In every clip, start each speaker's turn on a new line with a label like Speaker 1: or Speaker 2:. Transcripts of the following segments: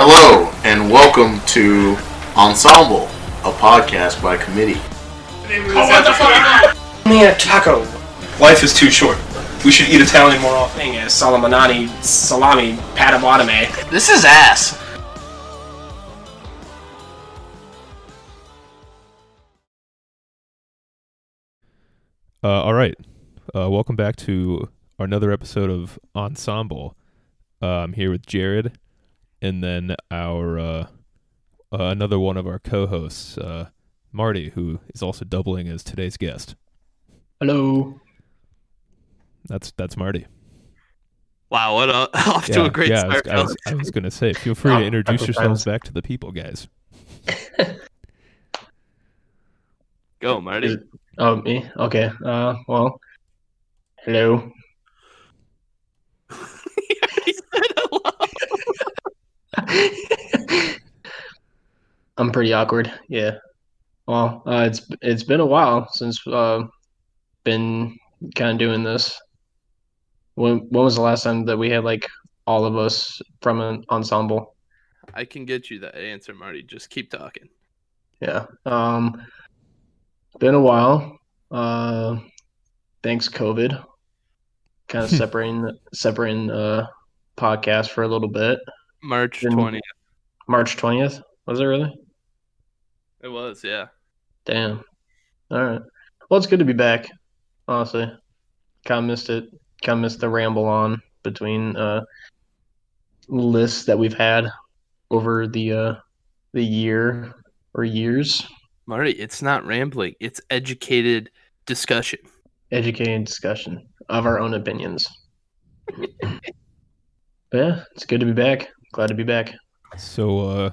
Speaker 1: Hello, and welcome to Ensemble, a podcast by committee.
Speaker 2: Only a taco.
Speaker 3: Life is too short. We should eat Italian more often.
Speaker 2: Thing is Salamanani salami patawadame.
Speaker 4: This is ass.
Speaker 5: Uh, all right. Uh, welcome back to another episode of Ensemble. Uh, I'm here with Jared, and then our uh, uh, another one of our co-hosts, uh, Marty, who is also doubling as today's guest.
Speaker 2: Hello.
Speaker 5: That's that's Marty.
Speaker 4: Wow, what a off to a great
Speaker 5: yeah, I was,
Speaker 4: start.
Speaker 5: I was, I was gonna say, feel free
Speaker 2: Oh,
Speaker 5: to introduce yourselves back to the people, guys.
Speaker 4: Go, Marty.
Speaker 2: Oh, me? Okay. Uh, well, hello.
Speaker 4: He said hello.
Speaker 2: I'm pretty awkward. Yeah. Well, uh, it's it's been a while since uh, been kind of doing this. When when was the last time that we had like all of us from an ensemble?
Speaker 4: I can get you that answer, Marty. Just keep talking.
Speaker 2: Yeah. Um, been a while. Uh, thanks COVID. Kind of separating separating uh podcast for a little bit.
Speaker 4: March 20th.
Speaker 2: March twentieth was it really?
Speaker 4: It was, yeah.
Speaker 2: Damn. All right. Well, it's good to be back. Honestly, kind of missed it. Kind of missed the ramble on between uh lists that we've had over the uh the year or years.
Speaker 4: Marty, it's not rambling. It's educated discussion.
Speaker 2: educating discussion of our own opinions. yeah, it's good to be back. Glad to be back.
Speaker 5: So, uh,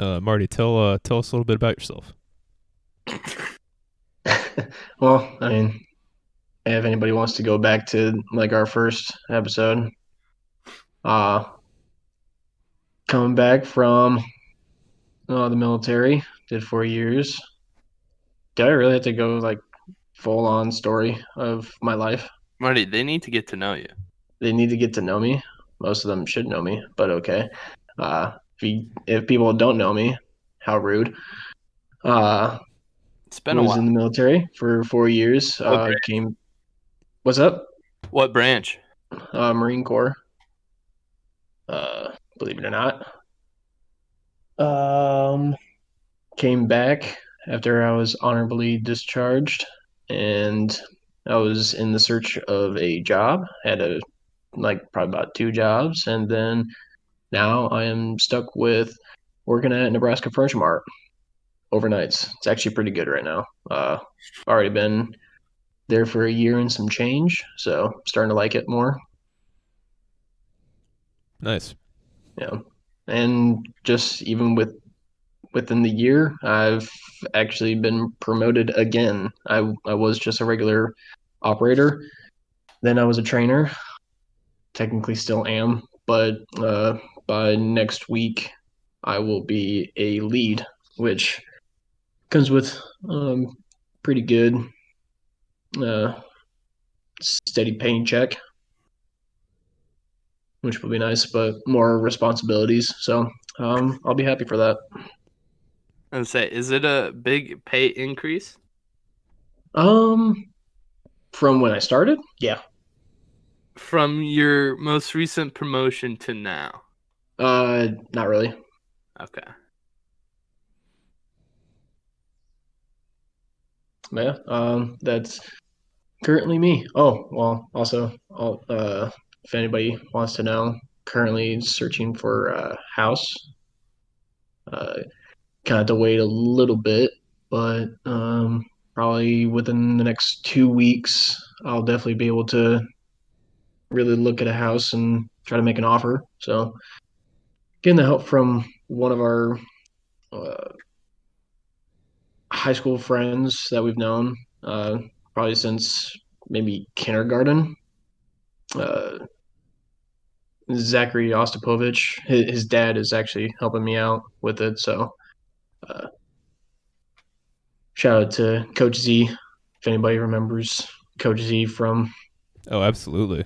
Speaker 5: uh, Marty, tell uh, tell us a little bit about yourself.
Speaker 2: well, I mean, if anybody wants to go back to like our first episode, uh, coming back from uh, the military, did four years. Do I really have to go like full on story of my life?
Speaker 4: Marty, they need to get to know you.
Speaker 2: they need to get to know me. Most of them should know me, but okay. Uh, if you, if people don't know me, how rude. Uh,
Speaker 4: It's been
Speaker 2: I
Speaker 4: a
Speaker 2: was
Speaker 4: while.
Speaker 2: in the military for four years.
Speaker 4: Oh,
Speaker 2: Uh, came. What's up?
Speaker 4: What branch?
Speaker 2: Uh, Marine Corps. Uh, believe it or not. Um, came back after I was honorably discharged, and I was in the search of a job. Had a like probably about two jobs, and then now I am stuck with working at Nebraska Furniture Mart overnights. It's actually pretty good right now. Uh, already been there for a year and some change, so I'm starting to like it more.
Speaker 5: Nice.
Speaker 2: Yeah. And just even with within the year, I've actually been promoted again. I I was just a regular operator. Then I was a trainer. Technically still am, but uh, by next week I will be a lead, which comes with um, pretty good uh, steady paying check which will be nice, but more responsibilities. So um, I'll be happy for that.
Speaker 4: And say, is it a big pay increase?
Speaker 2: Um, from when I started, yeah.
Speaker 4: From your most recent promotion to now?
Speaker 2: Uh, not really.
Speaker 4: Okay.
Speaker 2: Yeah. Um, that's currently me. Oh, well, also, I'll, uh, if anybody wants to know, currently searching for a house. Uh, kind of to wait a little bit, but um, probably within the next two weeks, I'll definitely be able to really look at a house and try to make an offer. So, getting the help from one of our uh, high school friends that we've known uh, probably since maybe kindergarten. Uh, Zachary Ostapovich, his, his dad is actually helping me out with it. So, uh, shout out to Coach Z. If anybody remembers Coach Z from
Speaker 5: Oh, absolutely.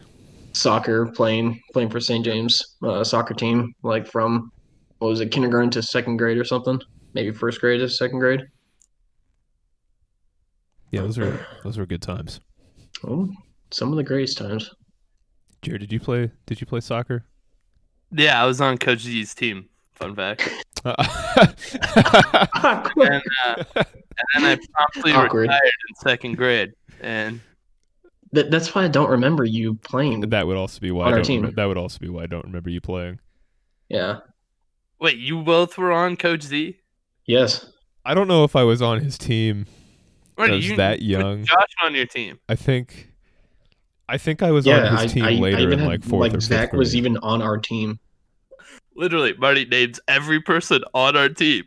Speaker 2: Soccer, playing playing for St. James uh, soccer team, like from what was it, kindergarten to second grade or something? Maybe first grade to second grade.
Speaker 5: Yeah, those are those were good times.
Speaker 2: Oh, some of the greatest times.
Speaker 5: Jared, did you play? Did you play soccer?
Speaker 4: Yeah, I was on Coach Z's team. Fun fact. And, uh, and then I promptly
Speaker 2: Awkward.
Speaker 4: retired in second grade. And
Speaker 2: That, that's why I don't remember you playing.
Speaker 5: that would also be why
Speaker 2: On
Speaker 5: I
Speaker 2: our
Speaker 5: don't
Speaker 2: team.
Speaker 5: remem- that would also be why I don't remember you playing.
Speaker 2: Yeah.
Speaker 4: wait, you both were on Coach Z?
Speaker 2: Yes.
Speaker 5: I don't know if I was on his team.
Speaker 4: Or
Speaker 5: I was
Speaker 4: you,
Speaker 5: that young.
Speaker 4: Josh on your team.
Speaker 5: I think I think I was
Speaker 2: yeah.
Speaker 5: on
Speaker 2: I,
Speaker 5: his team
Speaker 2: I, I
Speaker 5: later
Speaker 2: even
Speaker 5: in
Speaker 2: had,
Speaker 5: like fourth
Speaker 2: like
Speaker 5: or fifth
Speaker 2: Zach was
Speaker 5: grade.
Speaker 2: even on our team.
Speaker 4: Literally, Marty names every person on our team.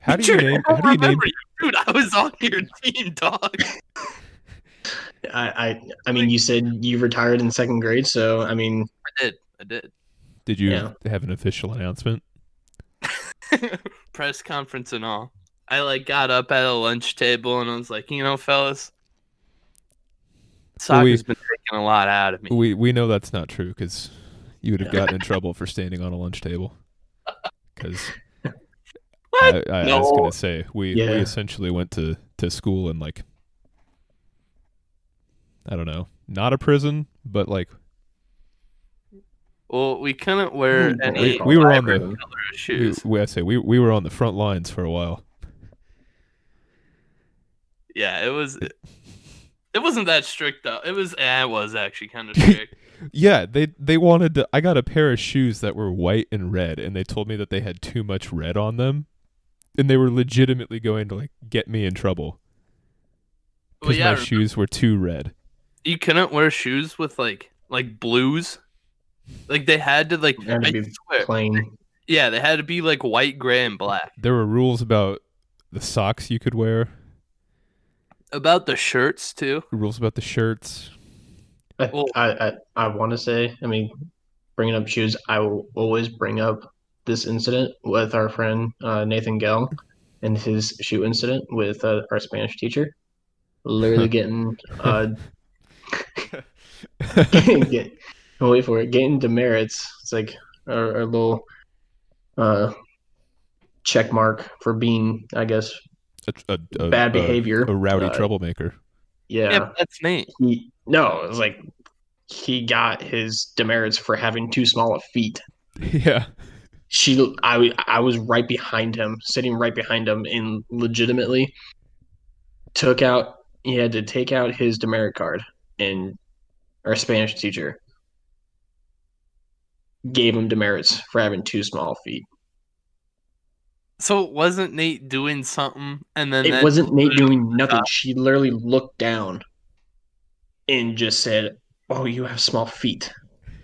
Speaker 5: How do you
Speaker 4: Jared,
Speaker 5: name?
Speaker 4: I
Speaker 5: How
Speaker 4: don't
Speaker 5: you name?
Speaker 4: remember you. Dude, I was on your team, dog.
Speaker 2: I, I I mean, you said you retired in second grade, so I mean,
Speaker 4: I did. I did.
Speaker 5: Did you
Speaker 2: Yeah.
Speaker 5: have an official announcement?
Speaker 4: Press conference and all. I like got up at a lunch table and I was like, you know, fellas,
Speaker 5: Well, we-
Speaker 4: soccer's been taking a lot out of me.
Speaker 5: We we know that's not true because you would have gotten in trouble for standing on a lunch table. Because I,
Speaker 4: What?
Speaker 5: I, I was gonna say we, we essentially went to to school in like I don't know, not a prison, but like
Speaker 4: Well, we couldn't wear any
Speaker 5: we were on the
Speaker 4: color
Speaker 5: we, we I say we we were on the front lines for a while.
Speaker 4: Yeah, it was. It wasn't that strict though. It was. Eh, it was actually kind of strict.
Speaker 5: Yeah, they they wanted to. I got a pair of shoes that were white and red, and they told me that they had too much red on them, and they were legitimately going to like get me in trouble
Speaker 4: well,
Speaker 5: because
Speaker 4: yeah,
Speaker 5: my shoes were too red.
Speaker 4: You couldn't wear shoes with like like blues. Like they had to like.
Speaker 2: had to
Speaker 4: I
Speaker 2: be
Speaker 4: swear,
Speaker 2: plain.
Speaker 4: yeah, they had to be like white, gray, and black.
Speaker 5: There were rules about the socks you could wear,
Speaker 4: About the shirts too.
Speaker 5: rules about the shirts.
Speaker 2: I
Speaker 4: Well-
Speaker 2: I I, I want to say, I mean, bringing up shoes, I will always bring up this incident with our friend uh, Nathan Gell and his shoe incident with uh, our Spanish teacher. Literally getting uh, get, wait for it, getting demerits. It's like our, our little uh, check mark for being, I guess,
Speaker 5: a, a, a,
Speaker 2: bad
Speaker 5: a-
Speaker 2: behavior.
Speaker 5: a rowdy
Speaker 2: Uh,
Speaker 5: troublemaker.
Speaker 2: Yeah.
Speaker 4: Yeah, that's me.
Speaker 2: He, no, it was like he got his demerits for having too small of feet.
Speaker 5: yeah,
Speaker 2: She, I, I was right behind him, sitting right behind him, and legitimately took out. He had to take out his demerit card, and our Spanish teacher gave him demerits for having too small feet.
Speaker 4: So it wasn't Nate doing something and then
Speaker 2: It wasn't Nate doing nothing.
Speaker 4: Stop.
Speaker 2: She literally looked down and just said, "Oh, you have small feet,"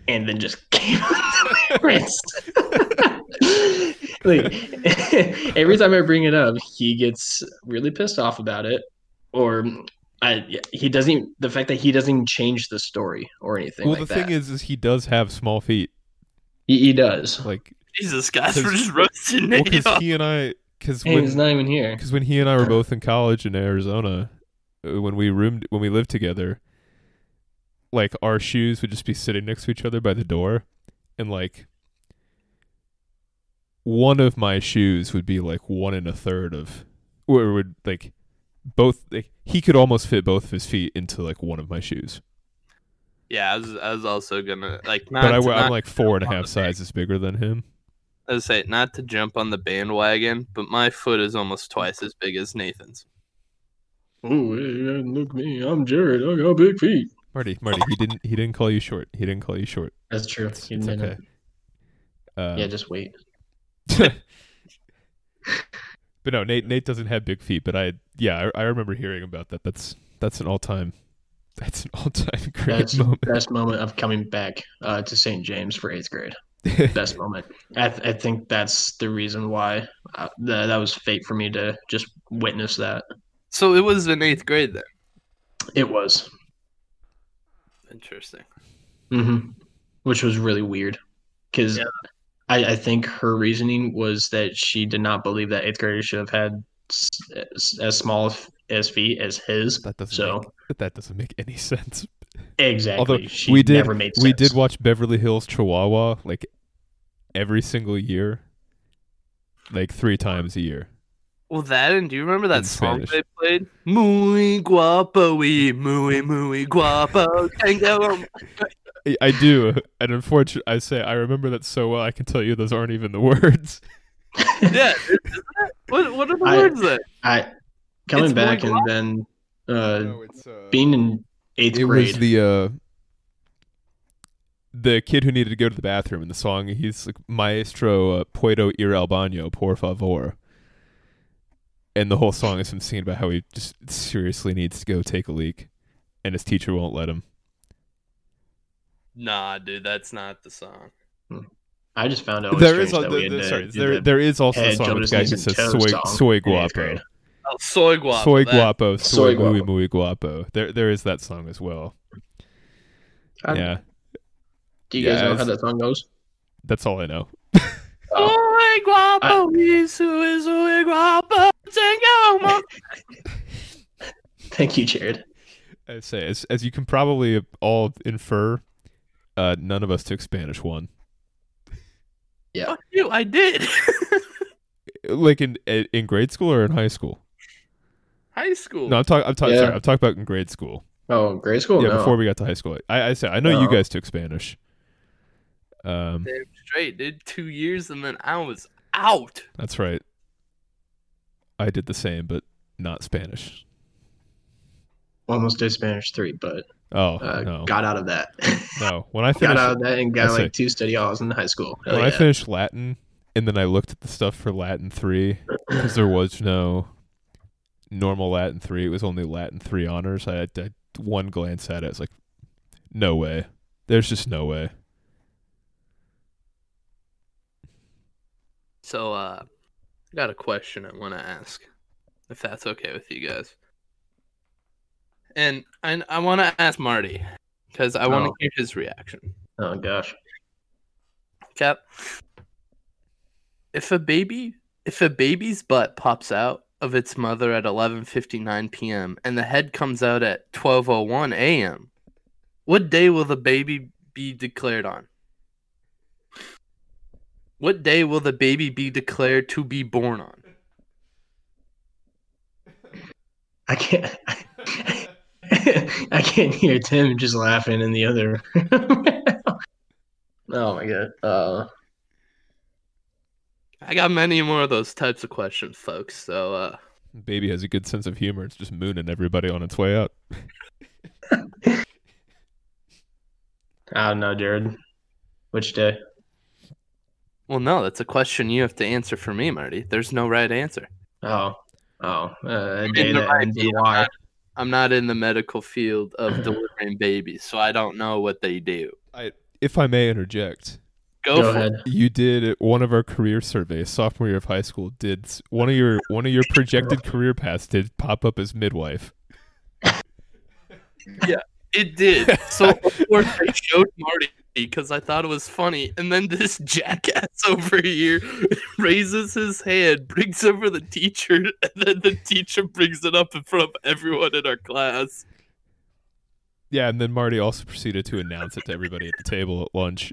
Speaker 2: and then just gave him demerits. like every time I bring it up, he gets really pissed off about it, or I, he doesn't. The fact that he doesn't even change the story or anything
Speaker 5: well,
Speaker 2: like
Speaker 5: the
Speaker 2: that.
Speaker 5: thing is, is he does have small feet.
Speaker 2: he, he does.
Speaker 5: Like,
Speaker 4: Jesus, guys, we're just roasting
Speaker 5: well, because he and I, because
Speaker 2: Hey,
Speaker 5: when
Speaker 2: he's not even here.
Speaker 5: because when he and I were both in college in Arizona, uh, when we roomed when we lived together, like our shoes would just be sitting next to each other by the door, and like one of my shoes would be like one and a third of, or would like both. Like, he could almost fit both of his feet into like one of my shoes,
Speaker 4: yeah, I was, I was also gonna like not.
Speaker 5: but I,
Speaker 4: to,
Speaker 5: am
Speaker 4: not
Speaker 5: like four and a half and a
Speaker 4: on
Speaker 5: half
Speaker 4: the band-
Speaker 5: sizes bigger than him.
Speaker 4: I was say not to jump on the bandwagon, but my foot is almost twice as big as Nathan's.
Speaker 2: Ooh, hey, look me, I'm Jared. I got big feet.
Speaker 5: Marty, Marty, he didn't he didn't call you short. He didn't call you short.
Speaker 2: That's true.
Speaker 5: It's,
Speaker 2: He
Speaker 5: it's okay. Um,
Speaker 2: Yeah, just wait.
Speaker 5: But no, Nate Nate doesn't have big feet. But I yeah, I, I remember hearing about that. That's that's an all time that's an all time great
Speaker 2: That's the
Speaker 5: moment.
Speaker 2: best moment of coming back uh, to St. James for eighth grade. Best moment. I, th- I think that's the reason why uh, th- that was fate for me to just witness that.
Speaker 4: So it was in eighth grade then.
Speaker 2: It was,
Speaker 4: Interesting.
Speaker 2: hmm which was really weird because
Speaker 4: Yeah.
Speaker 2: I, I think her reasoning was that she did not believe that eighth graders should have had s- as, as small as- as feet as his.
Speaker 5: that doesn't
Speaker 2: So
Speaker 5: make, that doesn't make any sense.
Speaker 2: exactly,
Speaker 5: Although
Speaker 2: she
Speaker 5: we did
Speaker 2: never made sense.
Speaker 5: we did watch Beverly Hills Chihuahua like every single year, like three times a year.
Speaker 4: Well, that and do you remember that
Speaker 5: In
Speaker 4: song
Speaker 5: Spanish.
Speaker 4: they played? Muy guapo y muy muy guapo. Tango.
Speaker 5: I- I do, and unfortunately, I say I remember that so well. I can tell you those aren't even the words.
Speaker 4: yeah, isn't? What what are the
Speaker 2: I-
Speaker 4: words that?
Speaker 2: I coming
Speaker 4: It's
Speaker 2: back
Speaker 4: more
Speaker 2: and then uh,
Speaker 5: it's uh,
Speaker 2: being in eighth
Speaker 5: it
Speaker 2: grade.
Speaker 5: was the uh the kid who needed to go to the bathroom in the song he's like maestro uh, puedo ir al baño por favor and the whole song is him singing about how he just seriously needs to go take a leak and his teacher won't let him
Speaker 4: Nah, dude, that's not the song.
Speaker 2: I just found out
Speaker 5: there is
Speaker 2: strange that
Speaker 5: the-
Speaker 2: had
Speaker 5: the- sorry there
Speaker 2: the
Speaker 5: there is also a song with
Speaker 2: shoulders,
Speaker 5: a guy who says soy
Speaker 2: song
Speaker 5: soy guapo
Speaker 2: grade.
Speaker 4: Oh, soy guapo.
Speaker 5: soy guapo soy,
Speaker 2: Soy
Speaker 5: muy
Speaker 2: guapo.
Speaker 5: muy guapo there there is that song as well
Speaker 2: I-
Speaker 5: yeah
Speaker 2: Do you guys
Speaker 5: Yeah,
Speaker 2: know how that song goes?
Speaker 5: that's all I know
Speaker 4: Soy guapo y soy soy guapo. Tango.
Speaker 2: Thank you, Jared.
Speaker 5: I say as as you can probably all infer uh none of us took Spanish one
Speaker 4: Fuck you, I did.
Speaker 5: like in in grade school or in high school?
Speaker 4: High school.
Speaker 5: No, I'm talking. I'm talking.
Speaker 2: Yeah.
Speaker 5: Sorry, I'm talking about in grade school.
Speaker 2: Oh, grade school?
Speaker 5: yeah,
Speaker 2: no.
Speaker 5: before we got to high school. I I said I know you guys took Spanish. Um,
Speaker 4: Damn straight, did Two years and then I was out.
Speaker 5: that's right. I did the same, but not Spanish.
Speaker 2: Almost did Spanish three, but
Speaker 5: Oh
Speaker 2: uh,
Speaker 5: no,
Speaker 2: got out of that.
Speaker 5: no. When I
Speaker 2: got out of that and got
Speaker 5: I
Speaker 2: like two study halls in high school. Hell
Speaker 5: when I finished Latin, and then I looked at the stuff for Latin three because there was no normal Latin three. It was only Latin three honors. I had, I had one glance at it. I was like, no way. There's just no way.
Speaker 4: So, uh, I got a question I want to ask, if that's okay with you guys. And I, I want to ask Marty because I want to
Speaker 2: Oh.
Speaker 4: hear his reaction.
Speaker 2: oh gosh.
Speaker 4: Cap, if a baby, if a baby's butt pops out of its mother at 11:59 p.m. and the head comes out at 12:01 a.m., what day will the baby be declared on? What day will the baby be declared to be born on?
Speaker 2: I can't. I can't hear Tim just laughing in the other. oh my god. Uh,
Speaker 4: I got many more of those types of questions, folks. So, uh,
Speaker 5: Baby has a good sense of humor. It's just mooning everybody on its way out.
Speaker 2: I don't know, Jared. Which day?
Speaker 4: well, no, that's a question you have to answer for me, Marty. There's no right answer.
Speaker 2: Oh, oh, uh, a
Speaker 4: mean,
Speaker 2: day
Speaker 4: the
Speaker 2: that
Speaker 4: right
Speaker 2: ends in Y.
Speaker 4: I'm not in the medical field of delivering babies, so I don't know what they do.
Speaker 5: If I may interject,
Speaker 4: Go,
Speaker 2: Go
Speaker 4: for
Speaker 2: ahead.
Speaker 5: you did one of our career surveys sophomore year of high school. Did one of your one of your projected career paths did pop up as midwife?
Speaker 4: Yeah, it did. So of course I showed Marty because I thought it was funny, and then this jackass over here raises his hand, brings over the teacher, and then the teacher brings it up in front of everyone in our class.
Speaker 5: Yeah, and then Marty also proceeded to announce it to everybody at the table at lunch.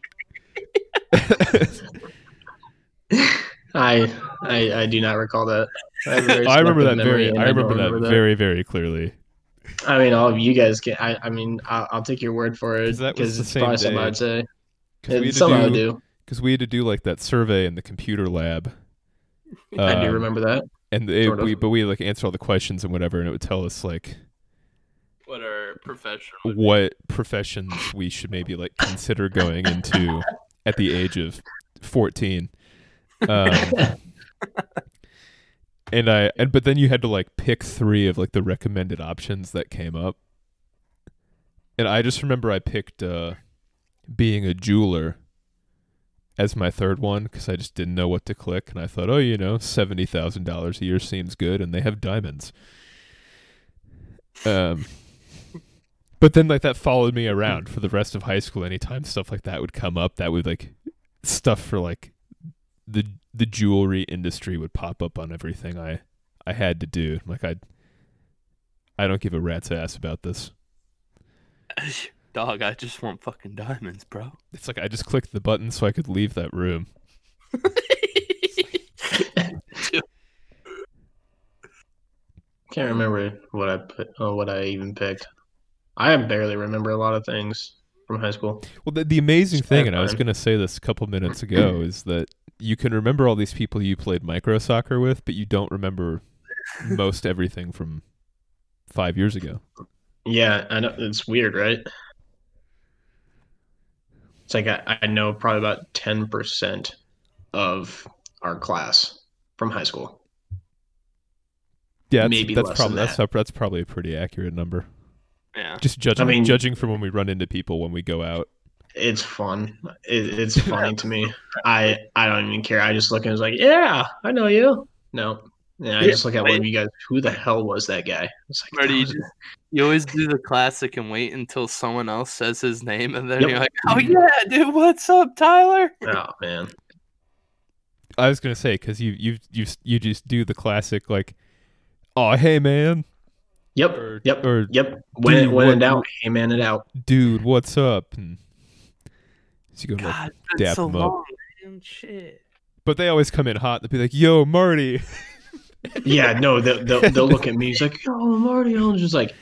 Speaker 2: I, I, I do not recall that. I, have a very
Speaker 5: I remember that very. I
Speaker 2: don't
Speaker 5: remember that, very very clearly.
Speaker 2: I mean, all of you guys can. I, I mean, I'll, I'll take your word for it
Speaker 5: 'Cause
Speaker 2: because it's
Speaker 5: same
Speaker 2: probably something. I'd say.
Speaker 5: Because we,
Speaker 2: It's
Speaker 5: had
Speaker 2: something I
Speaker 5: to
Speaker 2: would
Speaker 5: do-
Speaker 2: do.
Speaker 5: 'cause we had to do like that survey in the computer lab.
Speaker 2: I do
Speaker 5: Um,
Speaker 2: remember that.
Speaker 5: And it,
Speaker 2: Sort of.
Speaker 5: we, but we like answer all the questions and whatever, and it would tell us like
Speaker 4: What are professional?
Speaker 5: what professions we should maybe like consider going into at the age of 14 um, and i and but then you had to like pick three of like the recommended options that came up. And i just remember i picked uh being a jeweler as my third one because i just didn't know what to click. And i thought oh you know $70000 a year seems good and they have diamonds. Um but then like that followed me around for the rest of high school. Anytime stuff like that would come up, that would like stuff for like the the jewelry industry would pop up on everything I I had to do. Like I I don't give a rat's ass about this.
Speaker 4: Dog, I just want fucking diamonds, bro.
Speaker 5: It's like I just clicked the button so I could leave that room.
Speaker 2: Can't remember what I put, or what I even picked. I barely remember a lot of things from high school.
Speaker 5: Well, the, the amazing
Speaker 2: it's
Speaker 5: thing, and I was going to say this a couple minutes ago, is that you can remember all these people you played micro soccer with, but you don't remember most everything from five years ago.
Speaker 2: Yeah, I know it's weird, right? It's like I, I know probably about ten percent of our class from high school.
Speaker 5: Yeah, that's,
Speaker 2: Maybe
Speaker 5: that's
Speaker 2: less
Speaker 5: probably
Speaker 2: than
Speaker 5: that's a- that's probably a pretty accurate number.
Speaker 4: Yeah.
Speaker 5: Just judging,
Speaker 2: mean-
Speaker 5: judging from when we run into people when we go out.
Speaker 2: It's fun. It, it's funny to me. I I don't even care. I just look and it's like, yeah, I know you. No, yeah, I just look at one of you guys. Who the hell was that guy? It's like,
Speaker 4: Marty, you, just, you always do the classic and wait until someone else says his name, and then
Speaker 2: Yep.
Speaker 4: you're like, "Oh yeah, dude, what's up, Tyler?"
Speaker 2: oh man,
Speaker 5: I was gonna say because you you you you just do the classic like, oh hey man,
Speaker 2: yep,
Speaker 5: or
Speaker 2: yep,
Speaker 5: or
Speaker 2: yep. When
Speaker 5: Dude,
Speaker 2: it when
Speaker 5: what-
Speaker 2: in doubt, hey man, it out.
Speaker 5: dude, what's up? And so you go like,
Speaker 4: God, it's
Speaker 5: dap
Speaker 4: so
Speaker 5: him up.
Speaker 4: long, man. Shit.
Speaker 5: but they always come in hot. They'll be like, yo Marty,
Speaker 2: Yeah, no, they'll, they'll, they'll look at me. He's like, "Yo, Marty. I'm just like,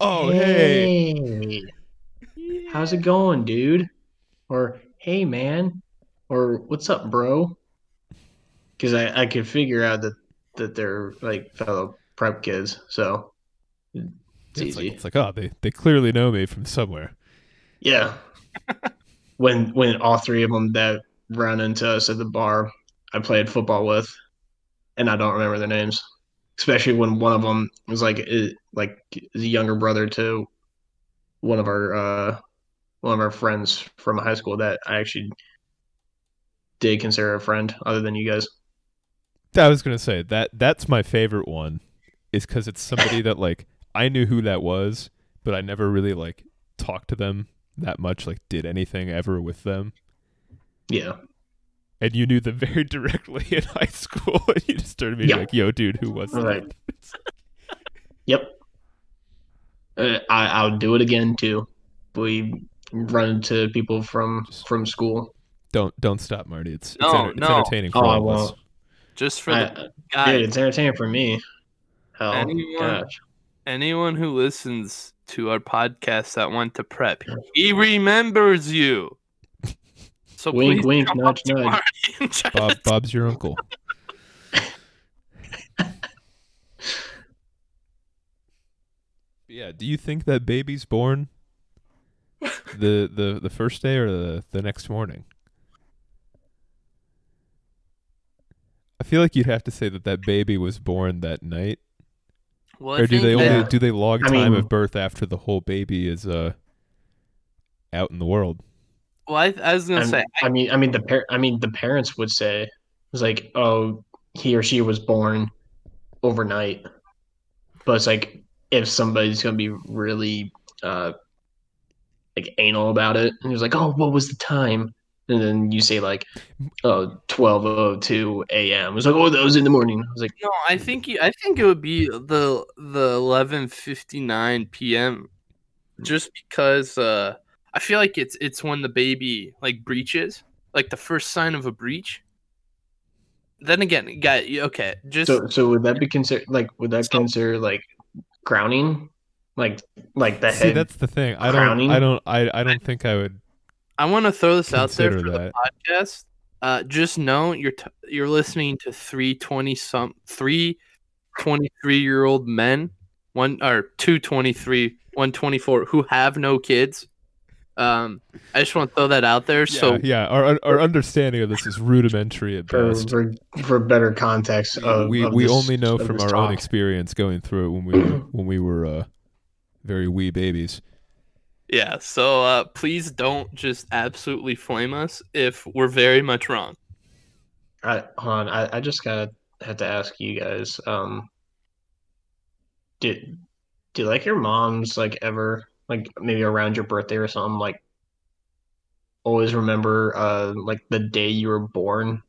Speaker 5: oh hey,
Speaker 2: hey, how's it going, dude? Or hey, man. Or what's up, bro? Because I, I could figure out that that they're like fellow prep kids, so it's
Speaker 5: it's
Speaker 2: easy.
Speaker 5: like, it's like oh they they clearly know me from somewhere.
Speaker 2: Yeah. when when all three of them that ran into us at the bar, I played football with, and I don't remember their names. Especially when one of them was like like a younger brother to one of our uh one of our friends from high school that I actually did consider a friend, other than you guys.
Speaker 5: I was gonna say that that's my favorite one, is because it's somebody that like I knew who that was, but I never really like talked to them that much, like did anything ever with them.
Speaker 2: Yeah.
Speaker 5: And you knew them very directly in high school, and you just started being
Speaker 2: Yeah.
Speaker 5: like, "Yo, dude, who was that?"
Speaker 2: Right. Yep. Uh, I I'll do it again too. We run into people from from school.
Speaker 5: Don't don't stop, Marty. It's it's,
Speaker 4: No,
Speaker 5: it's entertaining for
Speaker 2: Oh, I
Speaker 5: all of us.
Speaker 4: Just for
Speaker 2: I,
Speaker 4: the guy,
Speaker 2: dude, it's entertaining for me. Hell,
Speaker 4: Anyone-
Speaker 2: gosh.
Speaker 4: anyone who listens to our podcast that went to prep, he remembers you. So
Speaker 2: Wink,
Speaker 4: please
Speaker 2: wink,
Speaker 4: come
Speaker 2: nudge,
Speaker 4: up
Speaker 2: nudge.
Speaker 4: Marty and try
Speaker 5: Bob Bob's your uncle. yeah. Do you think that baby's born the the the first day or the the next morning? I feel like you'd have to say that that baby was born that night,
Speaker 4: Well,
Speaker 5: or do they only
Speaker 2: that-
Speaker 5: do they log
Speaker 2: I
Speaker 5: time
Speaker 2: mean-
Speaker 5: of birth after the whole baby is uh out in the world?
Speaker 4: Well, I, I was gonna
Speaker 2: I'm-
Speaker 4: say,
Speaker 2: I mean, I mean the par- I mean the parents would say it's like, oh, he or she was born overnight, but it's like if somebody's gonna be really uh like anal about it, and he's like, oh, what was the time? And then you say like, oh, 12:02 a.m. It's like, oh, that was in the morning. I was like,
Speaker 4: no, I think you, I think it would be the the eleven fifty nine p.m. Just because uh, I feel like it's it's when the baby like breaches, like the first sign of a breach. Then again, guy, okay, just
Speaker 2: so so would that be considered like would that
Speaker 4: So-
Speaker 2: consider like crowning, like like the
Speaker 5: See,
Speaker 2: head?
Speaker 5: that's the thing. I don't. I don't. I. I don't think I would
Speaker 4: I want to throw this out there for
Speaker 5: that.
Speaker 4: the podcast. Uh, just know you're t- you're listening to three twenty some three 23 year old men, one or two 23, one 24 who have no kids. Um, I just want to throw that out there. so
Speaker 5: yeah, yeah. Our our understanding of this is rudimentary at
Speaker 2: for,
Speaker 5: best.
Speaker 2: for for better context of
Speaker 5: we
Speaker 2: of
Speaker 5: we
Speaker 2: this-
Speaker 5: only know from
Speaker 2: this
Speaker 5: our own experience going through it when we were, when we were uh, very wee babies.
Speaker 4: Yeah, so uh, please don't just absolutely flame us if we're very much wrong.
Speaker 2: I, hold on, I, I just gotta have to ask you guys. Um, did did like your moms like ever like maybe around your birthday or something like always remember uh like the day you were born?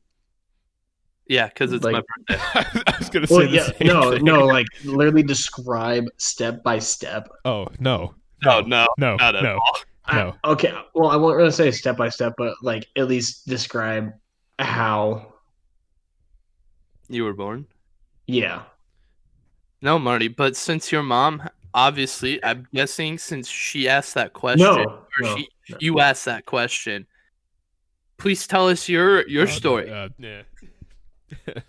Speaker 4: Yeah, because it's my birthday.
Speaker 5: I was gonna say
Speaker 2: Well,
Speaker 5: the
Speaker 2: yeah,
Speaker 5: same
Speaker 2: no,
Speaker 5: thing.
Speaker 2: no, like literally describe step by step.
Speaker 5: Oh no,
Speaker 4: No, no,
Speaker 5: no,
Speaker 4: not at
Speaker 5: no.
Speaker 4: all.
Speaker 2: I-
Speaker 5: No.
Speaker 2: okay, well, I won't really say step by step, but like at least describe how.
Speaker 4: You were born.
Speaker 2: Yeah.
Speaker 4: No, Marty, but since your mom, obviously, I'm guessing since she asked that question,
Speaker 2: No,
Speaker 4: or
Speaker 2: no,
Speaker 4: she,
Speaker 2: no.
Speaker 4: you asked that question, please tell us your your
Speaker 5: Uh,
Speaker 4: story.
Speaker 5: Uh, yeah.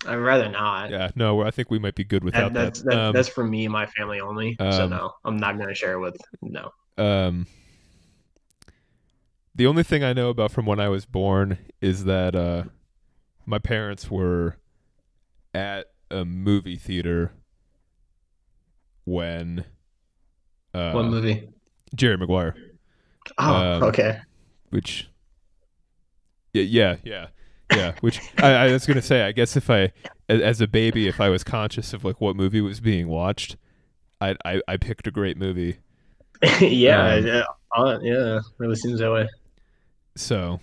Speaker 2: I'd rather not.
Speaker 5: Yeah. No, I think we might be good without
Speaker 2: That, that's
Speaker 5: that. Um,
Speaker 2: that's for me and my family only. so
Speaker 5: um,
Speaker 2: no, I'm not gonna share it with no.
Speaker 5: um the only thing I know about from when I was born is that uh my parents were at a movie theater when uh
Speaker 2: what movie?
Speaker 5: Jerry Maguire,
Speaker 2: Oh,
Speaker 5: um,
Speaker 2: okay.
Speaker 5: which yeah, yeah, yeah. Yeah, which I, I was gonna say. I guess if I, as a baby, if I was conscious of like what movie was being watched, I I, I picked a great movie.
Speaker 2: yeah,
Speaker 5: um,
Speaker 2: yeah, uh, yeah. Really seems that way.
Speaker 5: So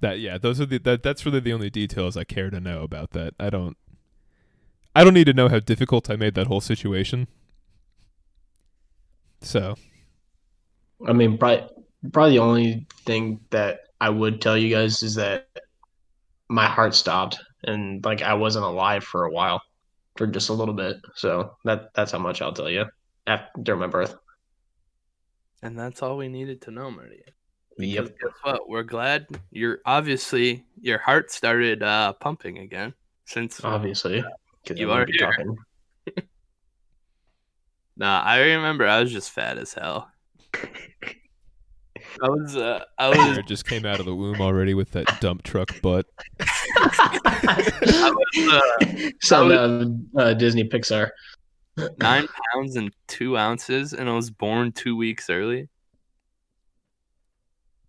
Speaker 5: that yeah, those are the that that's really the only details I care to know about that. I don't I don't need to know how difficult I made that whole situation. So
Speaker 2: I mean, probably probably the only thing that I would tell you guys is that my heart stopped and like I wasn't alive for a while, for just a little bit. So that that's how much I'll tell you after during my birth.
Speaker 4: And that's all we needed to know, Marty.
Speaker 2: Yep.
Speaker 4: guess what? We're glad you're obviously your heart started uh, pumping again since.
Speaker 2: Obviously, 'cause
Speaker 4: You are here.
Speaker 2: talking.
Speaker 4: Nah, I remember I was just fat as hell. I was, uh, I was,
Speaker 5: Jared just came out of the womb already with that dump truck butt.
Speaker 4: I was uh,
Speaker 2: Some uh, uh, Disney Pixar.
Speaker 4: nine pounds and two ounces, and I was born two weeks early.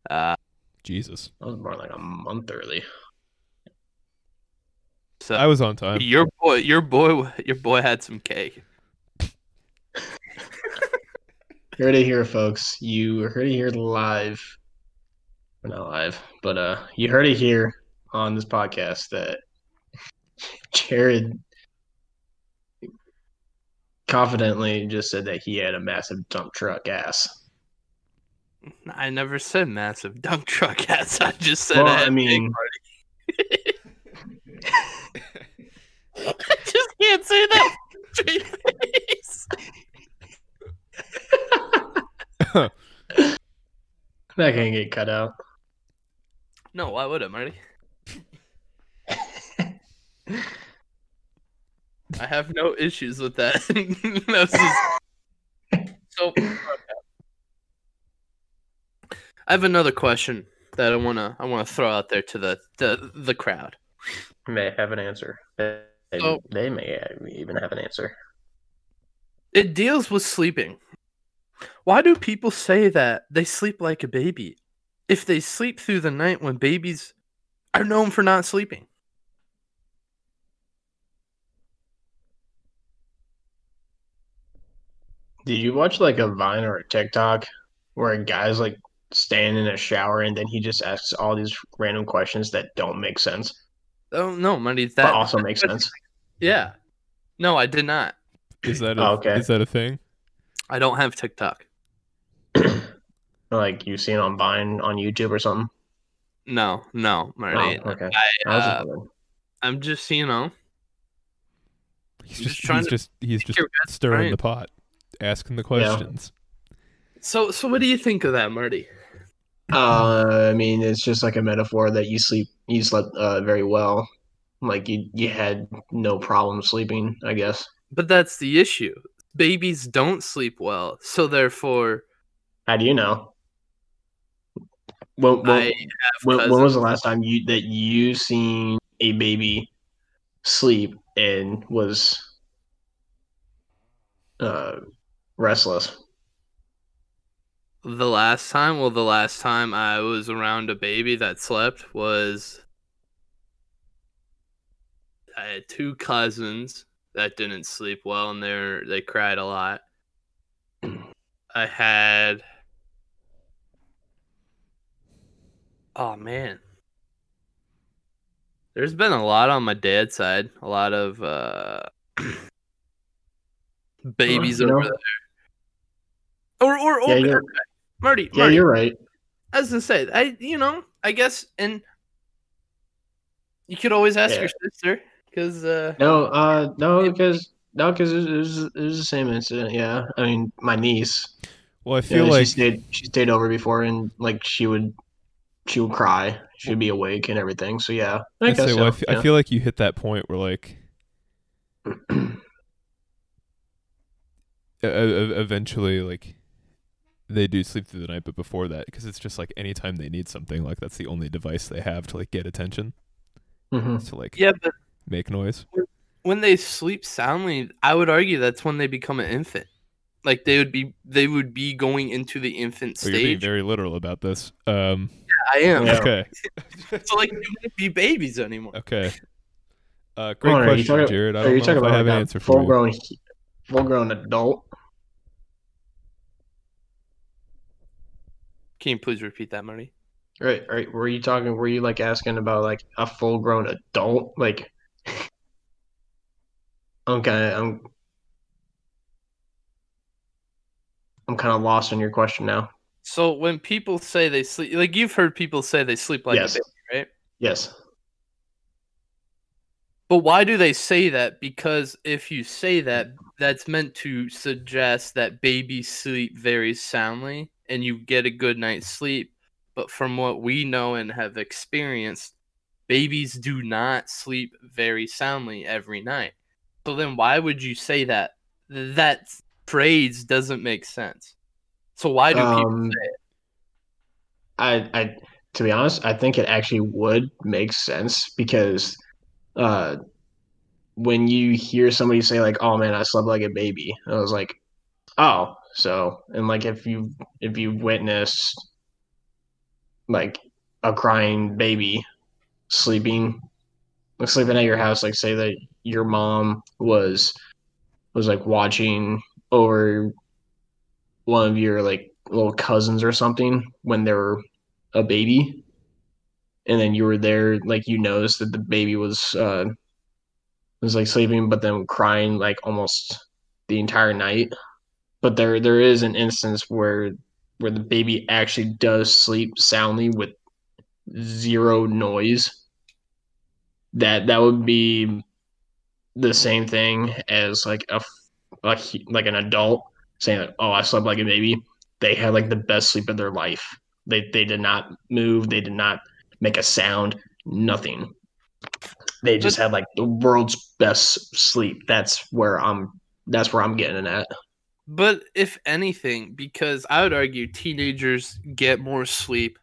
Speaker 4: Uh,
Speaker 5: Jesus.
Speaker 2: I was born like a month early.
Speaker 4: so
Speaker 5: I was on time.
Speaker 4: your boy, your boy, your boy had some cake.
Speaker 2: You heard it here, folks. You heard it here live. Or not live, but uh, you heard it here on this podcast that Jared confidently just said that he had a massive dump truck ass.
Speaker 4: I never said massive dump truck ass. I just said
Speaker 2: Well,
Speaker 4: I,
Speaker 2: I mean,
Speaker 4: I just can't say that.
Speaker 2: that can get cut out.
Speaker 4: No, why would it, Marty? I have no issues with that. This is- so. I have another question that I wanna I wanna throw out there to the the, the crowd.
Speaker 2: May have an answer. They,
Speaker 4: So-
Speaker 2: they may even have an answer.
Speaker 4: It deals with sleeping. Why do people say that they sleep like a baby if they sleep through the night when babies are known for not sleeping?
Speaker 2: Did you watch like a Vine or a TikTok where a guy's like standing in a shower and then he just asks all these random questions that don't make sense,
Speaker 4: Oh no, Marty,
Speaker 2: but
Speaker 4: that
Speaker 2: also makes sense?
Speaker 4: yeah. No, I did not.
Speaker 5: Is that oh, a,
Speaker 2: Oh, okay.
Speaker 5: is that a thing?
Speaker 4: I don't have TikTok.
Speaker 2: like you seen on Vine on YouTube or something?
Speaker 4: No, no, Marty.
Speaker 2: Oh, okay.
Speaker 4: I, uh, I'm just, you know,
Speaker 5: He's just,
Speaker 4: just trying
Speaker 5: he's
Speaker 4: to
Speaker 5: just he's just stirring
Speaker 4: friend.
Speaker 5: the pot, asking the questions.
Speaker 4: So, so what do you think of that, Marty?
Speaker 2: Uh, I mean, it's just like a metaphor that you sleep, you slept uh, very well, like you you had no problem sleeping. I guess.
Speaker 4: But that's the issue. Babies don't sleep well, so therefore,
Speaker 2: How do you know? When, when, when, when was the last time you that you seen a baby sleep and was uh restless?
Speaker 4: The last time, well, the last time I was around a baby that slept was I had two cousins that didn't sleep well, and they they cried a lot. I had, oh man, there's been a lot on my dad's side, a lot of uh, babies
Speaker 2: you
Speaker 4: over
Speaker 2: know-
Speaker 4: there. Or, or, or
Speaker 2: Yeah, you're,
Speaker 4: Marty,
Speaker 2: yeah,
Speaker 4: Marty,
Speaker 2: you're right.
Speaker 4: As I was gonna say, I you know, I guess, and you could always ask
Speaker 2: Yeah.
Speaker 4: your sister because uh,
Speaker 2: No, uh, no, because No, because it, was it was the same incident. Yeah, I mean, my niece.
Speaker 5: Well, I
Speaker 2: Yeah,
Speaker 5: feel
Speaker 2: she
Speaker 5: like
Speaker 2: stayed. She stayed over before, and like she would, she would cry. She'd be awake and everything. So yeah, I
Speaker 5: I,
Speaker 2: guess
Speaker 5: say, well, I,
Speaker 2: so,
Speaker 5: f- I
Speaker 2: yeah.
Speaker 5: feel like you hit that point where like eventually like they do sleep through the night, but before that, because it's just like anytime they need something, like that's the only device they have to like get attention
Speaker 2: Mhm.
Speaker 5: to like
Speaker 4: Yeah, but
Speaker 5: make noise.
Speaker 4: When they sleep soundly, I would argue that's when they become an infant. Like they would be, they would be going into the infant
Speaker 5: Oh, you're being very literal about this. Um, yeah,
Speaker 4: I am.
Speaker 5: Okay,
Speaker 4: So like, they wouldn't be babies anymore.
Speaker 5: okay. Uh, great
Speaker 2: on,
Speaker 5: question,
Speaker 2: talking-
Speaker 5: Jared. I
Speaker 2: Are
Speaker 5: don't
Speaker 2: you
Speaker 5: know
Speaker 2: talking
Speaker 5: if I
Speaker 2: about
Speaker 5: have an
Speaker 2: like a
Speaker 5: answer for you.
Speaker 2: full-grown, full-grown adult?
Speaker 4: Can you please repeat that, Marty?
Speaker 2: Right, right. Were you talking? Were you like asking about like a full-grown adult? Like, Of, I'm, I'm kind of lost on your question now.
Speaker 4: So when people say they sleep, like you've heard people say they sleep like
Speaker 2: yes,
Speaker 4: a baby, right?
Speaker 2: yes.
Speaker 4: But why do they say that? Because if you say that, that's meant to suggest that babies sleep very soundly and you get a good night's sleep. But from what we know and have experienced, babies do not sleep very soundly every night. So then why would you say that? That phrase doesn't make sense. So why do people
Speaker 2: Um,
Speaker 4: say it?
Speaker 2: I, I, to be honest, I think it actually would make sense because, uh, when you hear somebody say like, "Oh man, I slept like a baby," I was like, "Oh, so," and like if you if you witnessed like a crying baby sleeping, like sleeping at your house, like say that your mom was was like watching over one of your like little cousins or something when they were a baby. And then you were there like you noticed that the baby was uh was like sleeping but then crying like almost the entire night. But there there is an instance where where the baby actually does sleep soundly with zero noise. That that would be the same thing as like a like like an adult saying like, oh i slept like a baby. They had like the best sleep of their life. They they did not move. They did not make a sound. Nothing. They just had like the world's best sleep. That's where i'm that's where i'm getting at.
Speaker 4: But if anything, because I would argue teenagers get more sleep,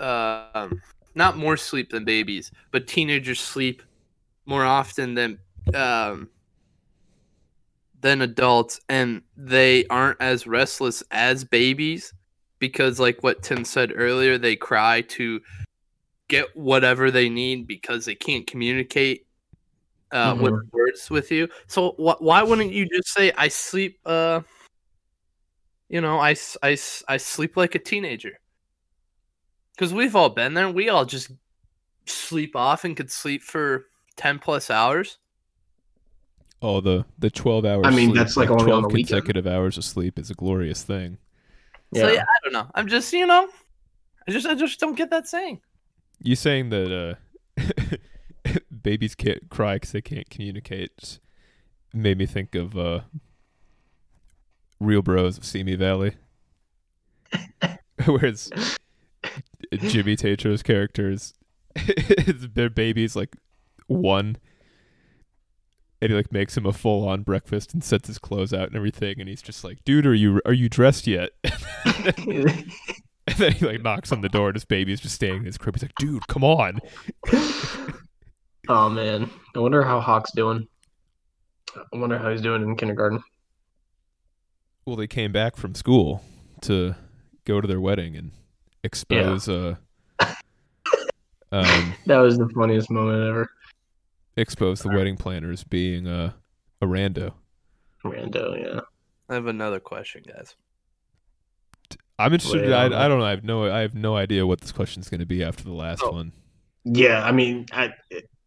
Speaker 4: um, not more sleep than babies, but teenagers sleep more often than um, than adults, and they aren't as restless as babies because, like what Tim said earlier, they cry to get whatever they need because they can't communicate uh, with words with you. So wh- why wouldn't you just say I sleep? Uh, you know, I, I, I sleep like a teenager. Because we've all been there. We all just sleep off and could sleep for ten plus hours.
Speaker 5: Oh, the the twelve hours.
Speaker 2: I mean,
Speaker 5: sleep,
Speaker 2: that's, like, only on
Speaker 5: twelve
Speaker 2: the weekend.
Speaker 5: consecutive hours of sleep is a glorious thing.
Speaker 4: So yeah, I don't know. I'm just you know, I just I just don't get that saying.
Speaker 5: You saying that uh, babies can't cry because they can't communicate made me think of uh, Real Bros of Simi Valley, where it's Jimmy Tatro's characters. their babies like one, and he like makes him a full on breakfast and sets his clothes out and everything, and he's just like, "Dude, are you are you dressed yet?" And then he like knocks on the door, and his baby is just staying in his crib. He's like, "Dude, come on."
Speaker 2: oh man i wonder how hawk's doing i wonder how he's doing in kindergarten
Speaker 5: Well, they came back from school to go to their wedding and expose uh um
Speaker 2: that was the funniest moment ever
Speaker 5: expose the wedding planners being uh, a rando.
Speaker 2: rando yeah
Speaker 4: I have another question, guys.
Speaker 5: I'm interested. I, I don't know. I have no. I have no idea what this question is going to be after the last
Speaker 4: Oh.
Speaker 5: one.
Speaker 2: Yeah, I mean, I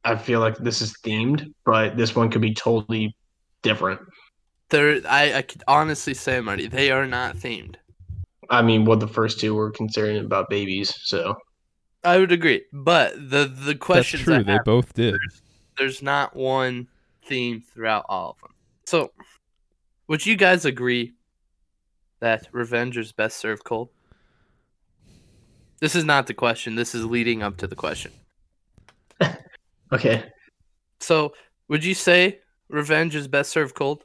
Speaker 2: I feel like this is themed, but this one could be totally different.
Speaker 4: There, I, I could honestly say, Marty, they are not themed.
Speaker 2: I mean, what the first two were concerning about babies, so
Speaker 4: I would agree, but the the
Speaker 5: That's
Speaker 4: questions
Speaker 5: true.
Speaker 4: I
Speaker 5: They
Speaker 4: have,
Speaker 5: both did.
Speaker 4: There's not one theme throughout all of them. So, would you guys agree that revenge is best served cold? This is not the question. This is leading up to the question.
Speaker 2: Okay.
Speaker 4: So, would you say revenge is best served cold?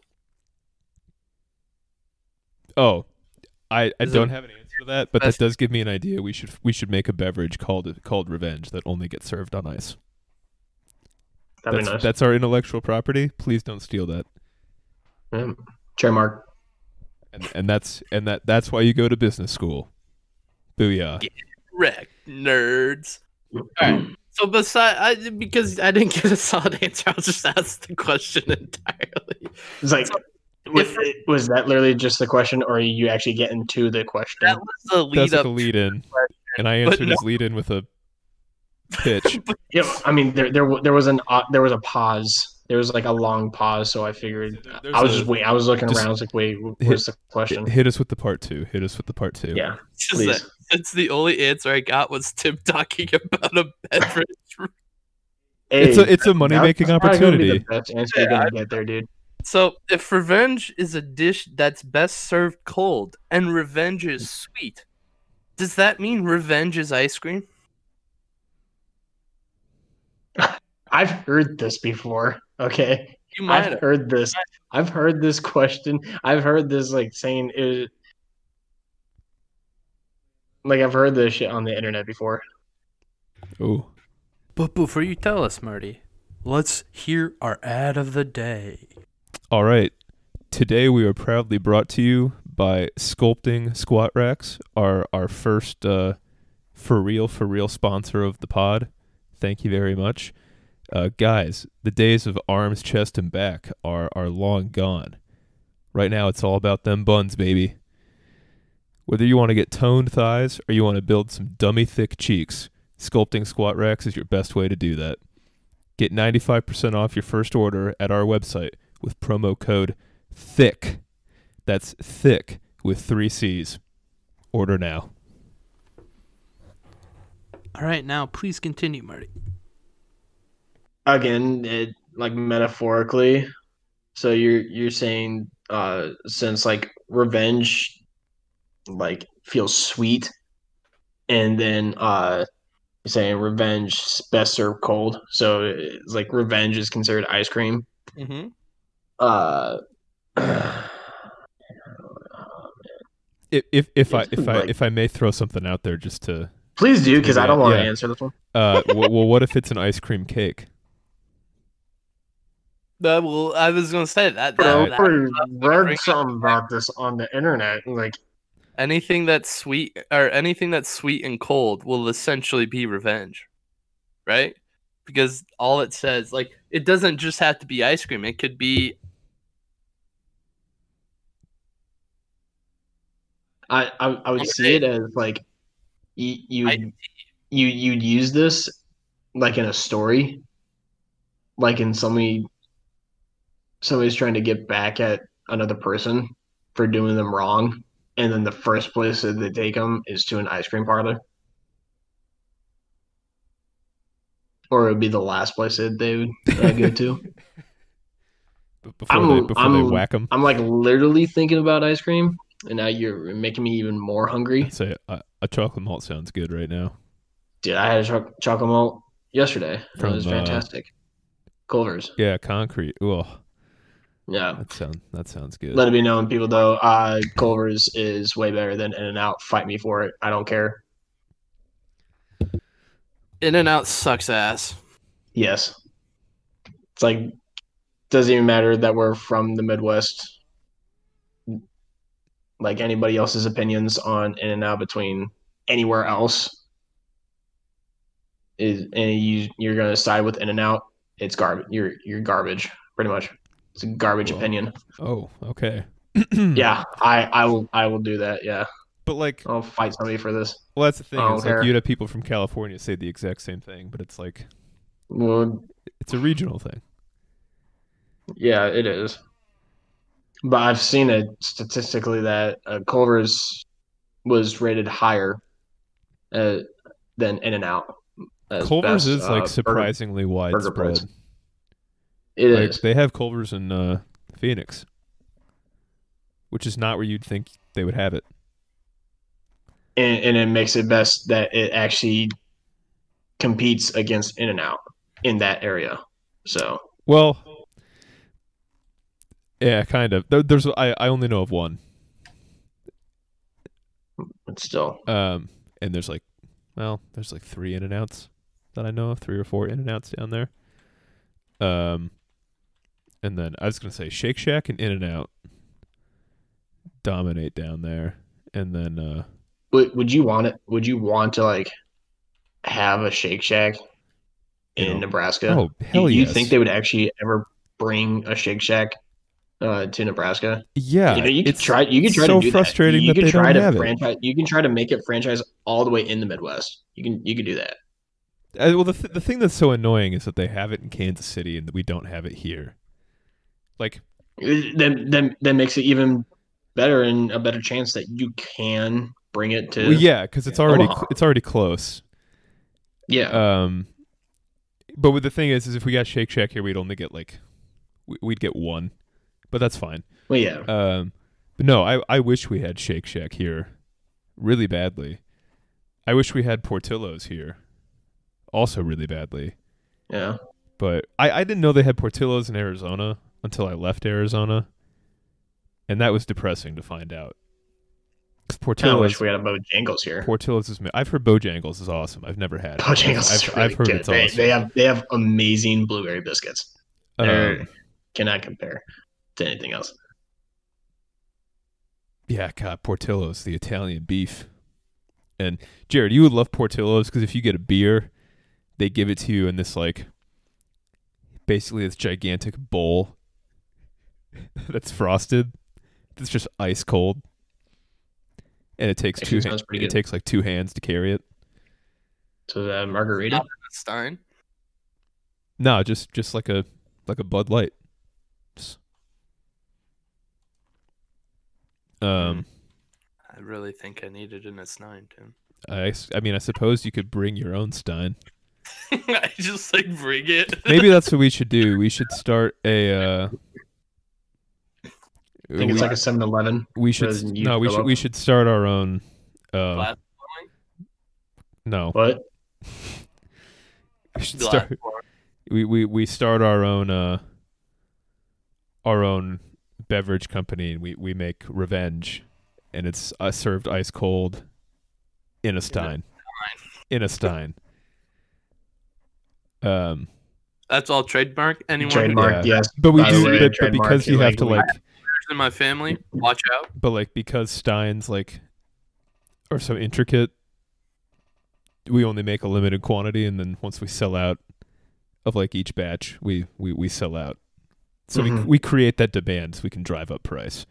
Speaker 5: Oh, I, I
Speaker 4: Is
Speaker 5: don't
Speaker 4: it-
Speaker 5: have an answer for that, but that does give me an idea. We should we should make a beverage called called Revenge that only gets served on ice.
Speaker 2: That'd
Speaker 5: that's,
Speaker 2: be nice.
Speaker 5: that's our intellectual property. Please don't steal that.
Speaker 2: Yeah. Trademark.
Speaker 5: And and that's and that that's why you go to business school. Booyah.
Speaker 4: Wreck nerds. Alright. So beside I because I didn't get a solid answer, I'll just ask the question entirely.
Speaker 2: It's like,
Speaker 4: So,
Speaker 2: was,
Speaker 4: if-
Speaker 2: was that literally just the question, or are you actually getting to the question?
Speaker 4: That was the lead
Speaker 5: That's like
Speaker 4: up
Speaker 5: a lead in. And I
Speaker 4: but
Speaker 5: answered his lead in with a pitch.
Speaker 2: Yeah, I mean, there, there, there was an, uh, there was a pause. There was like a long pause, so I figured.
Speaker 5: There's
Speaker 2: I was
Speaker 5: a-
Speaker 2: just wait. I was looking
Speaker 5: just
Speaker 2: around. I was like, wait, wh-
Speaker 5: hit-
Speaker 2: what's the question?
Speaker 5: Hit us with the part two. Hit us with the part two.
Speaker 2: Yeah,
Speaker 4: It's
Speaker 2: please.
Speaker 4: that it's the only answer I got was Tim talking about a beverage.
Speaker 5: It's a it's a money making
Speaker 2: that's be
Speaker 5: opportunity.
Speaker 2: The best answer you're gonna get there, dude.
Speaker 4: So if revenge is a dish that's best served cold and revenge is sweet, does that mean revenge is ice cream?
Speaker 2: I've heard this before. Okay,
Speaker 4: You might
Speaker 2: I've
Speaker 4: have.
Speaker 2: heard this. I've heard this question. I've heard this like saying it. Like I've heard this shit on the internet before.
Speaker 5: Oh.
Speaker 6: But before you tell us, Marty, let's hear our ad of the day.
Speaker 5: All right. Today we are proudly brought to you by Sculpting Squat Racks, our our first uh, for real for real sponsor of the pod. Thank you very much. Uh, guys, the days of arms, chest, and back are are long gone. Right now, it's all about them buns, baby. Whether you want to get toned thighs or you want to build some dummy thick cheeks, sculpting squat racks is your best way to do that. Get 95% off your first order at our website with promo code THICK. That's thick with three C's. Order now.
Speaker 6: All right, now please continue, Marty.
Speaker 2: Again, it like metaphorically. So you're you're saying uh since like revenge like feels sweet and then uh you're saying revenge best served cold. So it's like revenge is considered ice cream.
Speaker 4: Mm-hmm.
Speaker 2: Uh
Speaker 5: If if, if I if I if I may throw something out there just to
Speaker 2: please do because I don't want to
Speaker 5: Yeah.
Speaker 2: answer this one.
Speaker 5: uh w- well what if it's an ice cream cake?
Speaker 4: Uh, well, I was gonna say that.
Speaker 2: Bro,
Speaker 4: that,
Speaker 2: I
Speaker 4: that
Speaker 2: read something about this on the internet. Like
Speaker 4: anything that's sweet or anything that's sweet and cold will essentially be revenge, right? Because all it says, like, it doesn't just have to be ice cream. It could be
Speaker 2: I, I, I would see it as like you you
Speaker 4: I-
Speaker 2: you you'd use this like in a story, like in somebody somebody's trying to get back at another person for doing them wrong, and then the first place that they take them is to an ice cream parlor, or it would be the last place that they would uh, go to.
Speaker 5: Before
Speaker 2: I'm-
Speaker 5: they before
Speaker 2: I'm-
Speaker 5: whack them.
Speaker 2: I'm like literally thinking about ice cream, and now you're making me even more hungry.
Speaker 5: Say a, a chocolate malt sounds good right now.
Speaker 2: Dude, I had a choc- chocolate malt yesterday.
Speaker 5: From,
Speaker 2: it was
Speaker 5: uh,
Speaker 2: fantastic. Culver's.
Speaker 5: Yeah, concrete. Oh,
Speaker 2: Yeah.
Speaker 5: that sound that sounds good.
Speaker 2: Let it be known, people, though, uh, Culver's is way better than In and Out. Fight me for it. I don't care.
Speaker 4: In and Out sucks ass.
Speaker 2: Yes. It's like, doesn't even matter that we're from the Midwest. Like anybody else's opinions on In and Out between anywhere else is, and you you're gonna side with In and Out. It's garbage. You're you're garbage, pretty much. It's a garbage opinion.
Speaker 5: Oh, okay.
Speaker 2: Yeah, I I will I will do that. Yeah,
Speaker 5: But like
Speaker 2: I'll fight somebody for this.
Speaker 5: well that's the thing. Is like you'd have people from California say the exact same thing, but it's like
Speaker 2: Well,
Speaker 5: it's a regional thing.
Speaker 2: yeah, it is. But I've seen it statistically that uh, Culver's was rated higher uh, than In and Out.
Speaker 5: Culver's
Speaker 2: best,
Speaker 5: is
Speaker 2: uh,
Speaker 5: like
Speaker 2: burger-
Speaker 5: surprisingly widespread.
Speaker 2: price. It
Speaker 5: like
Speaker 2: is.
Speaker 5: they have Culver's in uh, Phoenix, which is not where you'd think they would have it.
Speaker 2: and, and it makes it best that it actually competes against In and Out in that area. So
Speaker 5: Well, yeah, kind of. There, there's I, I only know of one,
Speaker 2: it's still
Speaker 5: um, and there's like, well, there's like three In and Outs that I know of, three or four In and Outs down there. Um, and then I was gonna say Shake Shack and In and Out dominate down there, and then uh,
Speaker 2: would would you want it? Would you want to like have a Shake Shack in
Speaker 5: know,
Speaker 2: Nebraska?
Speaker 5: oh hell
Speaker 2: you, you think they would actually ever bring a Shake Shack uh, to Nebraska?
Speaker 5: yeah,
Speaker 2: you know, you could
Speaker 5: it's
Speaker 2: try. You could try
Speaker 5: so
Speaker 2: to do
Speaker 5: frustrating
Speaker 2: that. You
Speaker 5: that they
Speaker 2: try to
Speaker 5: have it.
Speaker 2: franchise. You can try to make it franchise all the way in the Midwest. You can. You could do that.
Speaker 5: Uh, well, the th- the thing that's so annoying is that they have it in Kansas City and that we don't have it here. Like,
Speaker 2: Then then that makes it even better and a better chance that you can bring it to.
Speaker 5: well, yeah, because it's already
Speaker 2: Omaha.
Speaker 5: it's already close.
Speaker 2: Yeah.
Speaker 5: Um, but the thing is, is if we got Shake Shack here, we'd only get like, we'd get one, but that's fine.
Speaker 2: well, yeah.
Speaker 5: Um, but no, I I wish we had Shake Shack here, really badly. I wish we had Portillo's here, also really badly.
Speaker 2: Yeah.
Speaker 5: But I I didn't know they had Portillo's in Arizona until I left Arizona, and that was depressing to find out. 'Cause
Speaker 2: Kind of
Speaker 5: Portillo's
Speaker 2: wish we had a Bojangles here.
Speaker 5: Portillo's is. I've heard Bojangles is awesome. I've never had it.
Speaker 2: Bojangles
Speaker 5: I've,
Speaker 2: is really
Speaker 5: I've heard
Speaker 2: good.
Speaker 5: it's
Speaker 2: they,
Speaker 5: awesome.
Speaker 2: they have they have amazing blueberry biscuits.
Speaker 5: Um,
Speaker 2: cannot compare to anything else.
Speaker 5: yeah, God, Portillo's, the Italian beef. And Jared, you would love Portillo's because if you get a beer, they give it to you in this like, basically this gigantic bowl that's frosted. It's just ice cold, and it takes
Speaker 2: Actually
Speaker 5: two.
Speaker 2: sounds
Speaker 5: it
Speaker 2: good.
Speaker 5: takes like two hands to carry it.
Speaker 2: So the margarita.
Speaker 4: Stein.
Speaker 5: No, just just like a like a Bud Light. Just- um,
Speaker 4: I really think I needed an S9, Tim.
Speaker 5: I mean, I suppose you could bring your own Stein.
Speaker 4: I just like bring it.
Speaker 5: Maybe that's what we should do. We should start a. Uh,
Speaker 2: I think it's like a 7-Eleven.
Speaker 5: we should
Speaker 2: rather than you
Speaker 5: no we should
Speaker 2: up.
Speaker 5: we should start our own. Uh, no,
Speaker 2: What?
Speaker 5: we should
Speaker 4: Glass
Speaker 5: start. We, we we start our own uh. Our own beverage company, and we we make Revenge, and it's uh, served ice cold, in a stein, in a stein. Um,
Speaker 4: That's all trademark. Anyone
Speaker 2: Trademark,
Speaker 5: Yeah.
Speaker 2: yes.
Speaker 5: but we
Speaker 2: By
Speaker 5: do,
Speaker 2: way,
Speaker 5: but, but because you have to like
Speaker 4: in my family, watch out.
Speaker 5: but like because steins like are so intricate we only make a limited quantity and then once we sell out of like each batch we we, we sell out so we,
Speaker 2: Mhm.
Speaker 5: we create that demand so we can drive up price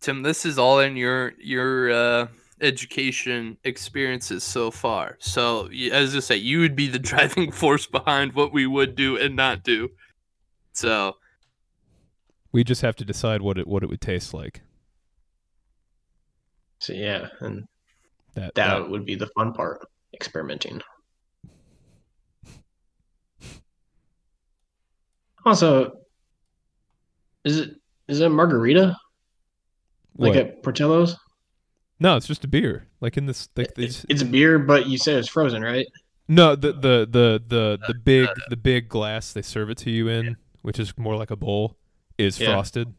Speaker 4: Tim, this is all in your your uh, education experiences so far. So, as I say, you would be the driving force behind what we would do and not do. So,
Speaker 5: we just have to decide what it what it would taste like
Speaker 2: So yeah, and
Speaker 5: that,
Speaker 2: that
Speaker 5: that
Speaker 2: would be the fun part, experimenting. Also, is it is it margarita like
Speaker 5: what?
Speaker 2: at Portillo's?
Speaker 5: no it's just a beer like in this like they just,
Speaker 2: It's a beer, but you said it's frozen, right?
Speaker 5: no the the the the the big the big glass they serve it to you in which is more like a bowl is
Speaker 2: Yeah.
Speaker 5: frosted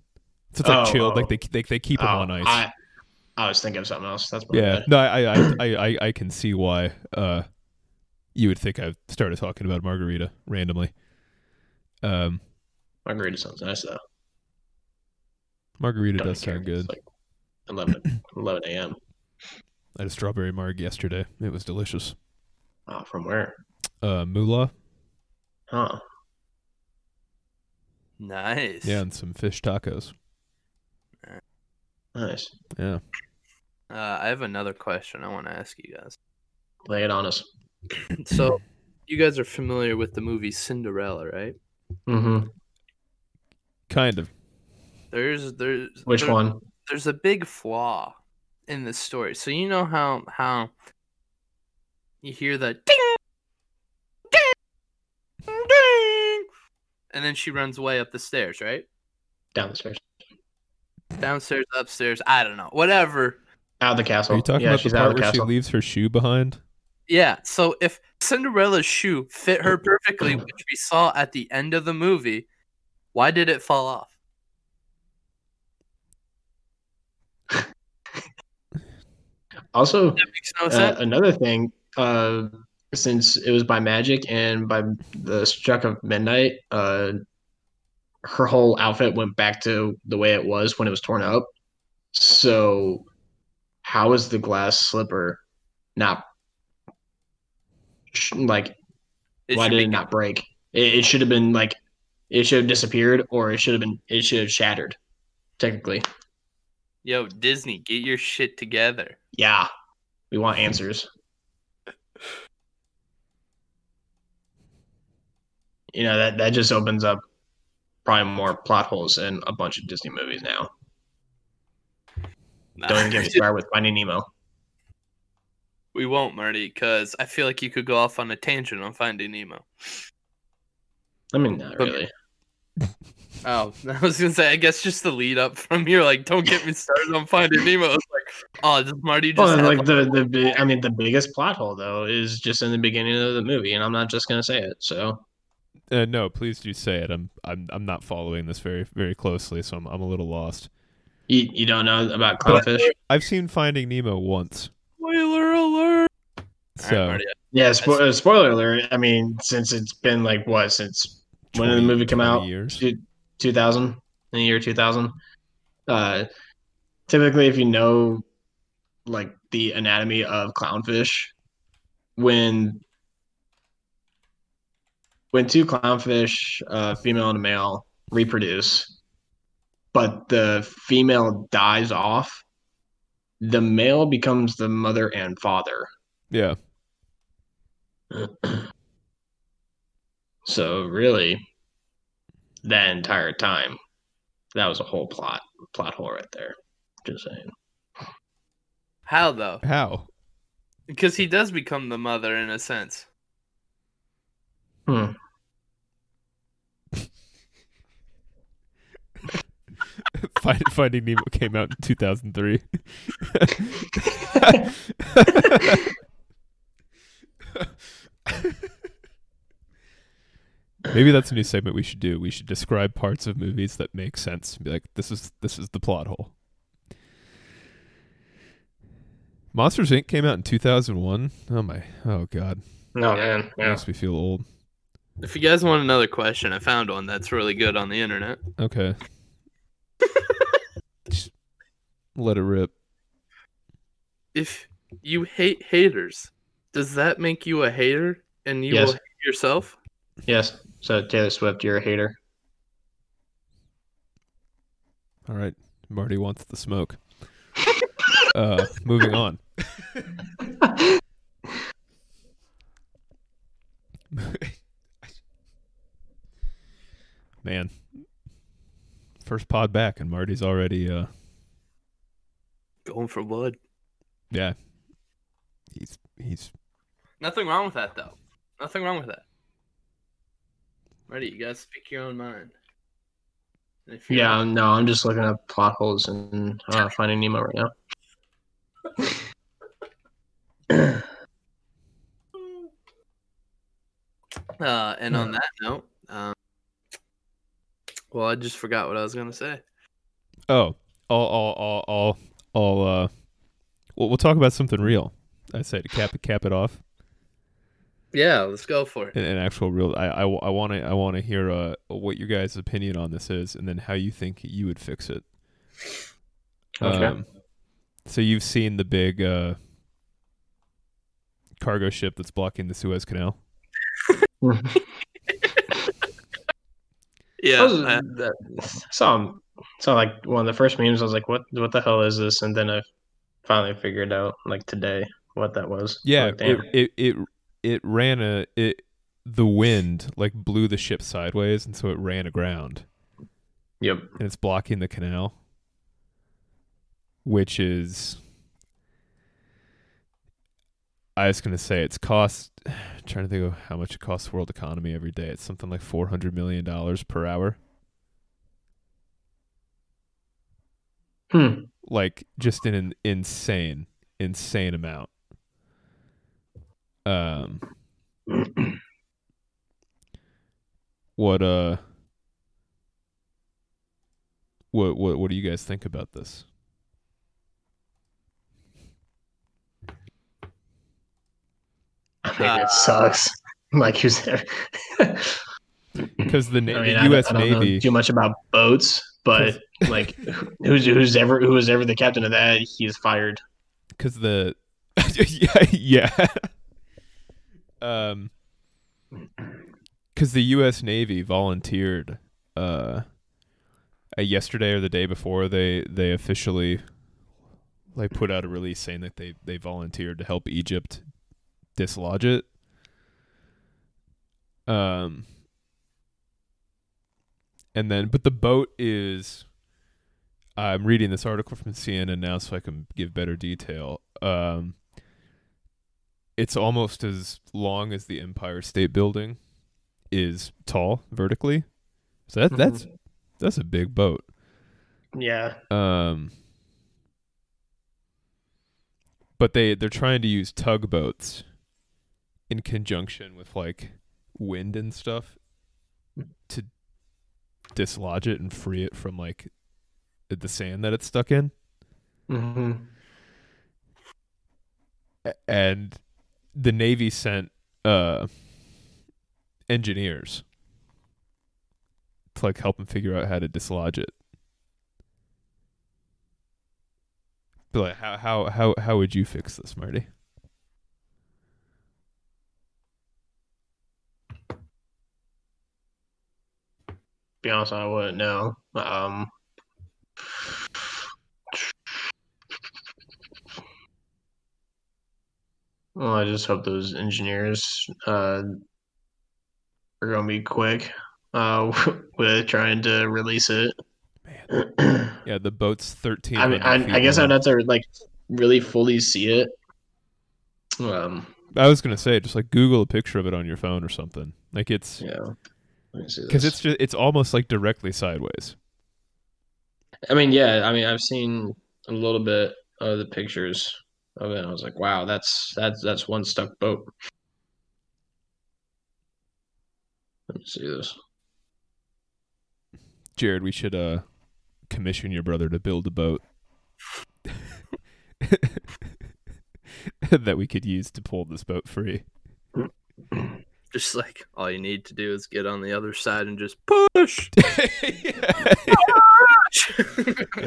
Speaker 5: so it's like
Speaker 2: Oh,
Speaker 5: chilled like
Speaker 2: oh.
Speaker 5: they they, they keep them
Speaker 2: Oh,
Speaker 5: on ice
Speaker 2: I, I was thinking of something else. That's
Speaker 5: Yeah,
Speaker 2: bad.
Speaker 5: no, I, I, I, I, I can see why uh, you would think I started talking about margarita randomly. Um,
Speaker 2: Margarita sounds nice though.
Speaker 5: margarita
Speaker 2: Don't
Speaker 5: does sound
Speaker 2: if
Speaker 5: good.
Speaker 2: Like 11, 11 a.m.
Speaker 5: I had a strawberry marg yesterday. It was delicious.
Speaker 2: Oh, from where?
Speaker 5: Uh, moolah,
Speaker 2: Huh?
Speaker 4: nice.
Speaker 5: yeah, and some fish tacos.
Speaker 2: Nice.
Speaker 5: Yeah,
Speaker 4: Uh, I have another question I want to ask you guys.
Speaker 2: Lay it on us.
Speaker 4: So, you guys are familiar with the movie Cinderella, right?
Speaker 2: Mm-hmm.
Speaker 5: kind of.
Speaker 4: There's there's
Speaker 2: Which
Speaker 4: there-
Speaker 2: one?
Speaker 4: There's a big flaw in the story. So you know how how you hear the ding, ding, ding, and then she runs away up the stairs, right?
Speaker 2: Down the stairs.
Speaker 4: Downstairs, upstairs. I don't know. Whatever.
Speaker 2: Out of the castle.
Speaker 5: Are you talking
Speaker 2: yeah,
Speaker 5: about
Speaker 2: she's
Speaker 5: the
Speaker 2: out
Speaker 5: part
Speaker 2: the
Speaker 5: where she leaves her shoe behind?
Speaker 4: Yeah. So if Cinderella's shoe fit her perfectly, which we saw at the end of the movie, why did it fall off?
Speaker 2: Also,
Speaker 4: no
Speaker 2: uh, another thing, uh, since it was by magic and by the struck of midnight, uh, her whole outfit went back to the way it was when it was torn up. So, how is the glass slipper not like?
Speaker 4: It
Speaker 2: why did it not break? It, it should have been like, it should have disappeared, or it should have been, it should have shattered. Technically,
Speaker 4: Yo, Disney, get your shit together.
Speaker 2: yeah, we want answers. you know that that just opens up probably more plot holes in a bunch of Disney movies now. Don't even get me started with Finding Nemo.
Speaker 4: We won't, Marty, because I feel like you could go off on a tangent on Finding Nemo.
Speaker 2: I mean, not
Speaker 4: But-
Speaker 2: really.
Speaker 4: Oh, I was gonna say, I guess just the lead up from here, like, don't get me started on Finding Nemo. It's like, oh, does Marty just
Speaker 2: Well, like the the bi- I mean, the biggest plot hole though is just in the beginning of the movie, and I'm not just gonna say it. So
Speaker 5: Uh, no, please do say it. I'm I'm I'm not following this very very closely, so I'm I'm a little lost.
Speaker 2: you you don't know about
Speaker 5: But-
Speaker 2: clownfish?
Speaker 5: I've seen Finding Nemo once,
Speaker 4: spoiler alert? All
Speaker 5: so
Speaker 4: right,
Speaker 2: Yeah, spo- uh, spoiler alert. I mean, since it's been like what since when did the movie come out?
Speaker 5: Years.
Speaker 2: 2000 in the year 2000 uh typically if you know like the anatomy of clownfish when when two clownfish uh female and a male reproduce but the female dies off the male becomes the mother and father
Speaker 5: Yeah,
Speaker 2: so really that entire time that was a whole plot plot hole right there just saying
Speaker 4: How though?
Speaker 5: how?
Speaker 4: Because he does become the mother in a sense.
Speaker 2: Hmm.
Speaker 5: Finding Nemo came out in 2003. Maybe that's a new segment we should do. We should describe parts of movies that make sense. Be like, this is this is the plot hole. Monsters Inc. came out in 2001. Oh my, oh god,
Speaker 2: no man yeah
Speaker 5: makes me feel old.
Speaker 4: If you guys want another question, I found one that's really good on the internet.
Speaker 5: Okay, Just let it rip.
Speaker 4: If you hate haters, does that make you a hater and you
Speaker 2: Yes.
Speaker 4: will hate yourself?
Speaker 2: yes so taylor swift you're a hater
Speaker 5: All right, Marty wants the smoke. uh, moving on. Man, first pod back, and Marty's already, uh,
Speaker 4: Going for blood.
Speaker 5: yeah, he's he's
Speaker 4: Nothing wrong with that though. Nothing wrong with that. Ready, you guys speak your own mind. If
Speaker 2: yeah no i'm just looking up plot holes and uh, finding nemo right now
Speaker 4: Uh, and on that note, um, well, I just forgot what I was gonna say.
Speaker 5: oh, I'll I'll I'll I'll, I'll uh, we'll, we'll talk about something real. I say to cap it cap it off.
Speaker 4: Yeah, let's go for it.
Speaker 5: an, an actual real i i want to i want to hear uh what your guys opinion on this is and then how you think you would fix it
Speaker 2: Okay.
Speaker 5: um so you've seen the big uh cargo ship that's blocking the suez canal
Speaker 4: Yeah,
Speaker 2: I was- that- saw saw like one of the first memes. I was like, "What? What the hell is this?" And then I finally figured out, like today, what that was.
Speaker 5: yeah
Speaker 2: Like,
Speaker 5: it, it it it ran a it the wind like blew the ship sideways and so it ran aground
Speaker 2: Yep.
Speaker 5: and it's blocking the canal which is I was gonna say it's cost. trying to think of how much it costs the world economy every day. It's something like four hundred million dollars per hour.
Speaker 2: Hmm.
Speaker 5: Like just in an insane, insane amount. Um. What uh. What what what do you guys think about this?
Speaker 2: I
Speaker 4: Uh,
Speaker 2: it sucks. Like who's there?
Speaker 5: Because the,
Speaker 2: I
Speaker 5: na-
Speaker 2: mean,
Speaker 5: the
Speaker 2: I don't-
Speaker 5: U.S.
Speaker 2: I
Speaker 5: Navy.
Speaker 2: too much about boats, but like who's who's ever who was ever the captain of that, he's fired.
Speaker 5: because the yeah yeah um because the U.S. Navy volunteered uh, yesterday or the day before they they officially like put out a release saying that they they volunteered to help Egypt dislodge it um and then but the boat is I'm reading this article from CNN now so I can give better detail. Um, it's almost as long as the Empire State Building is tall vertically. So that, that's that's a big boat.
Speaker 2: Yeah.
Speaker 5: Um, but they they're trying to use tugboats in conjunction with like wind and stuff to dislodge it and free it from like the sand that it's stuck in.
Speaker 2: hmm
Speaker 5: And the Navy sent uh engineers to like help them figure out how to dislodge it. But like, how how how how would you fix this, Marty?
Speaker 2: Be honest, I wouldn't know. Um, well, I just hope those engineers uh, are going to be quick uh, with trying to release it.
Speaker 5: Man. Yeah, the boat's thirteen.
Speaker 2: I mean, I, I guess I'd have to like really fully see it. Um,
Speaker 5: I was gonna say just like Google a picture of it on your phone or something. Like it's
Speaker 2: yeah. Let me see
Speaker 5: because it's just it's almost like directly sideways.
Speaker 2: I mean, yeah. I mean, I've seen a little bit of the pictures of it. I was like, wow, that's that's that's one stuck boat. Let me see this.
Speaker 5: Jared, we should uh commission your brother to build a boat that we could use to pull this boat free.
Speaker 4: Just like all you need to do is get on the other side and just push.
Speaker 5: yeah,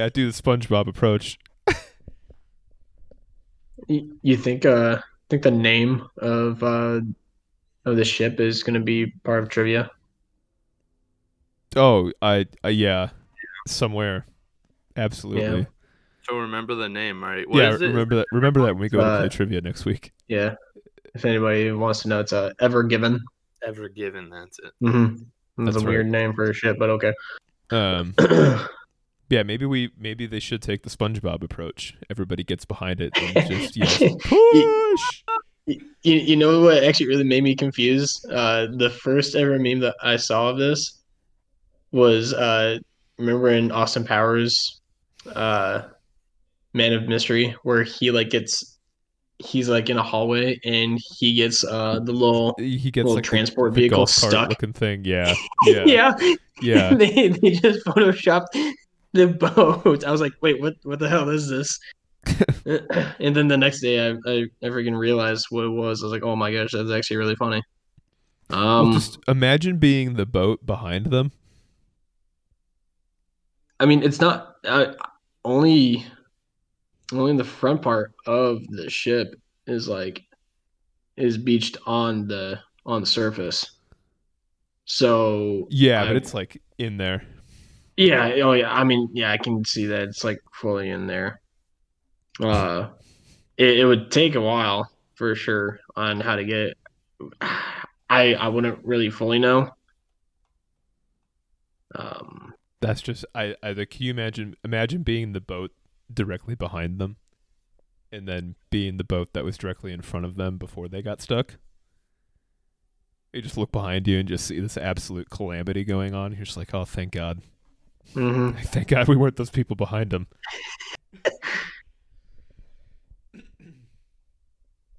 Speaker 5: do the SpongeBob approach.
Speaker 2: You, you think uh think the name of uh of the ship is going to be part of trivia?
Speaker 5: Oh, I, I yeah, somewhere, absolutely.
Speaker 2: Yeah.
Speaker 4: so remember the name, right? What
Speaker 5: Yeah,
Speaker 4: is it?
Speaker 5: remember that. Remember that when we go to
Speaker 2: Uh,
Speaker 5: play trivia next week.
Speaker 2: Yeah. If anybody wants to know, it's uh, Ever Given.
Speaker 4: Ever given? That's it.
Speaker 2: Mm-hmm. That's,
Speaker 5: That's
Speaker 2: a weird name for a ship, but okay.
Speaker 5: Um, yeah, maybe we maybe they should take the SpongeBob approach. Everybody gets behind it and just yells, push.
Speaker 2: You, you know what actually really made me confused? Uh, the first ever meme that I saw of this was uh, remember in Austin Powers, uh, Man of Mystery, where he like gets he's like in a hallway and he gets uh the little
Speaker 5: He gets
Speaker 2: little
Speaker 5: like
Speaker 2: transport
Speaker 5: the
Speaker 2: vehicle
Speaker 5: cart
Speaker 2: stuck.
Speaker 5: looking thing. Yeah, yeah,
Speaker 2: yeah,
Speaker 5: yeah.
Speaker 2: they they just photoshopped the boat. I was like, wait, what what the hell is this? and then the next day, I, I I freaking realized what it was. I was like, oh my gosh, that's actually really funny.
Speaker 5: Well,
Speaker 2: Um,
Speaker 5: just imagine being the boat behind them.
Speaker 2: I mean, it's not uh, only only the front part of the ship is like is beached on the on the surface. So
Speaker 5: Yeah,
Speaker 2: I-
Speaker 5: but it's like in there.
Speaker 2: Yeah, oh yeah. I mean, yeah, I can see that it's like fully in there. Uh, it, it would take a while for sure on how to get. I I wouldn't really fully know. Um,
Speaker 5: That's just I. I can you imagine? Imagine being the boat directly behind them. and then being the boat that was directly in front of them before they got stuck. You just look behind you and just see this absolute calamity going on. You're just like, oh, thank God.
Speaker 2: Hmm
Speaker 5: Thank God we weren't those people behind them.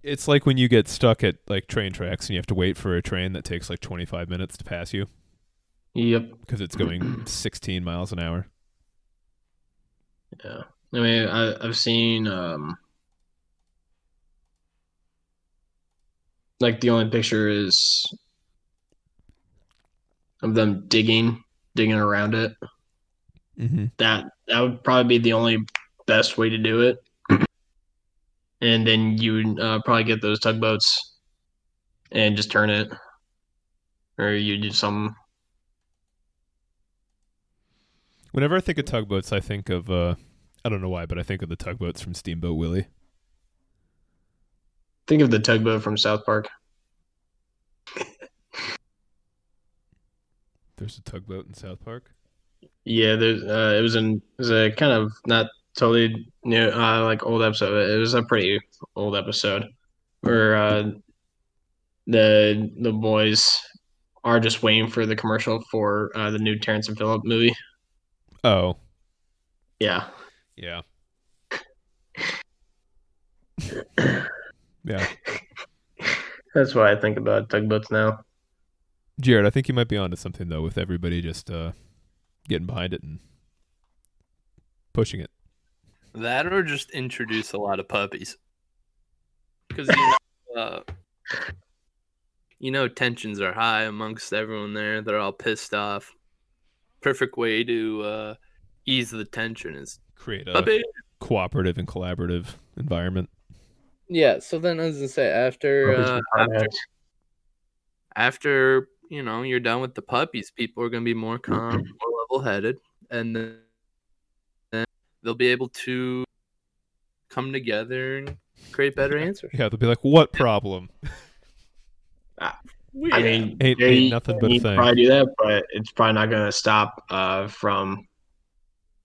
Speaker 5: it's like when you get stuck at like train tracks and you have to wait for a train that takes like 25 minutes to pass you
Speaker 2: Yep.
Speaker 5: because it's going 16 miles an hour.
Speaker 2: Yeah. I mean, I, I've seen um like the only picture is of them digging, digging around it.
Speaker 5: Mm-hmm.
Speaker 2: That that would probably be the only best way to do it. And then you would uh, probably get those tugboats and just turn it, or you do some.
Speaker 5: Whenever I think of tugboats, I think of uh, I don't know why, but I think of the tugboats from Steamboat Willie.
Speaker 2: Think of the tugboat from South Park.
Speaker 5: There's a tugboat in South Park.
Speaker 2: Yeah, there's uh, it was in it was a kind of not totally new uh, like old episode. It was a pretty old episode where uh, the the boys are just waiting for the commercial for uh, the new Terrance and Phillip movie.
Speaker 5: Oh,
Speaker 2: Yeah,
Speaker 5: yeah. yeah.
Speaker 2: that's why I think about tugboats now.
Speaker 5: Jared, I think you might be onto something though with everybody just uh, getting behind it and pushing it.
Speaker 4: That or just introduce a lot of puppies. Because you know, uh, you know, tensions are high amongst everyone there. They're all pissed off. Perfect way to uh, ease the tension is
Speaker 5: Create a
Speaker 4: puppy.
Speaker 5: cooperative and collaborative environment.
Speaker 4: Yeah. So then, as I say, after uh, after, after you know you're done with the puppies, people are going to be more calm, more level-headed, and then, then they'll be able to come together and create better answers.
Speaker 5: Yeah, they'll be like, "What problem?"
Speaker 2: I mean,
Speaker 5: Ain't-
Speaker 2: yeah,
Speaker 5: ain't
Speaker 2: you-
Speaker 5: nothing but a thing.
Speaker 2: Probably do that, but it's probably not going to stop uh, from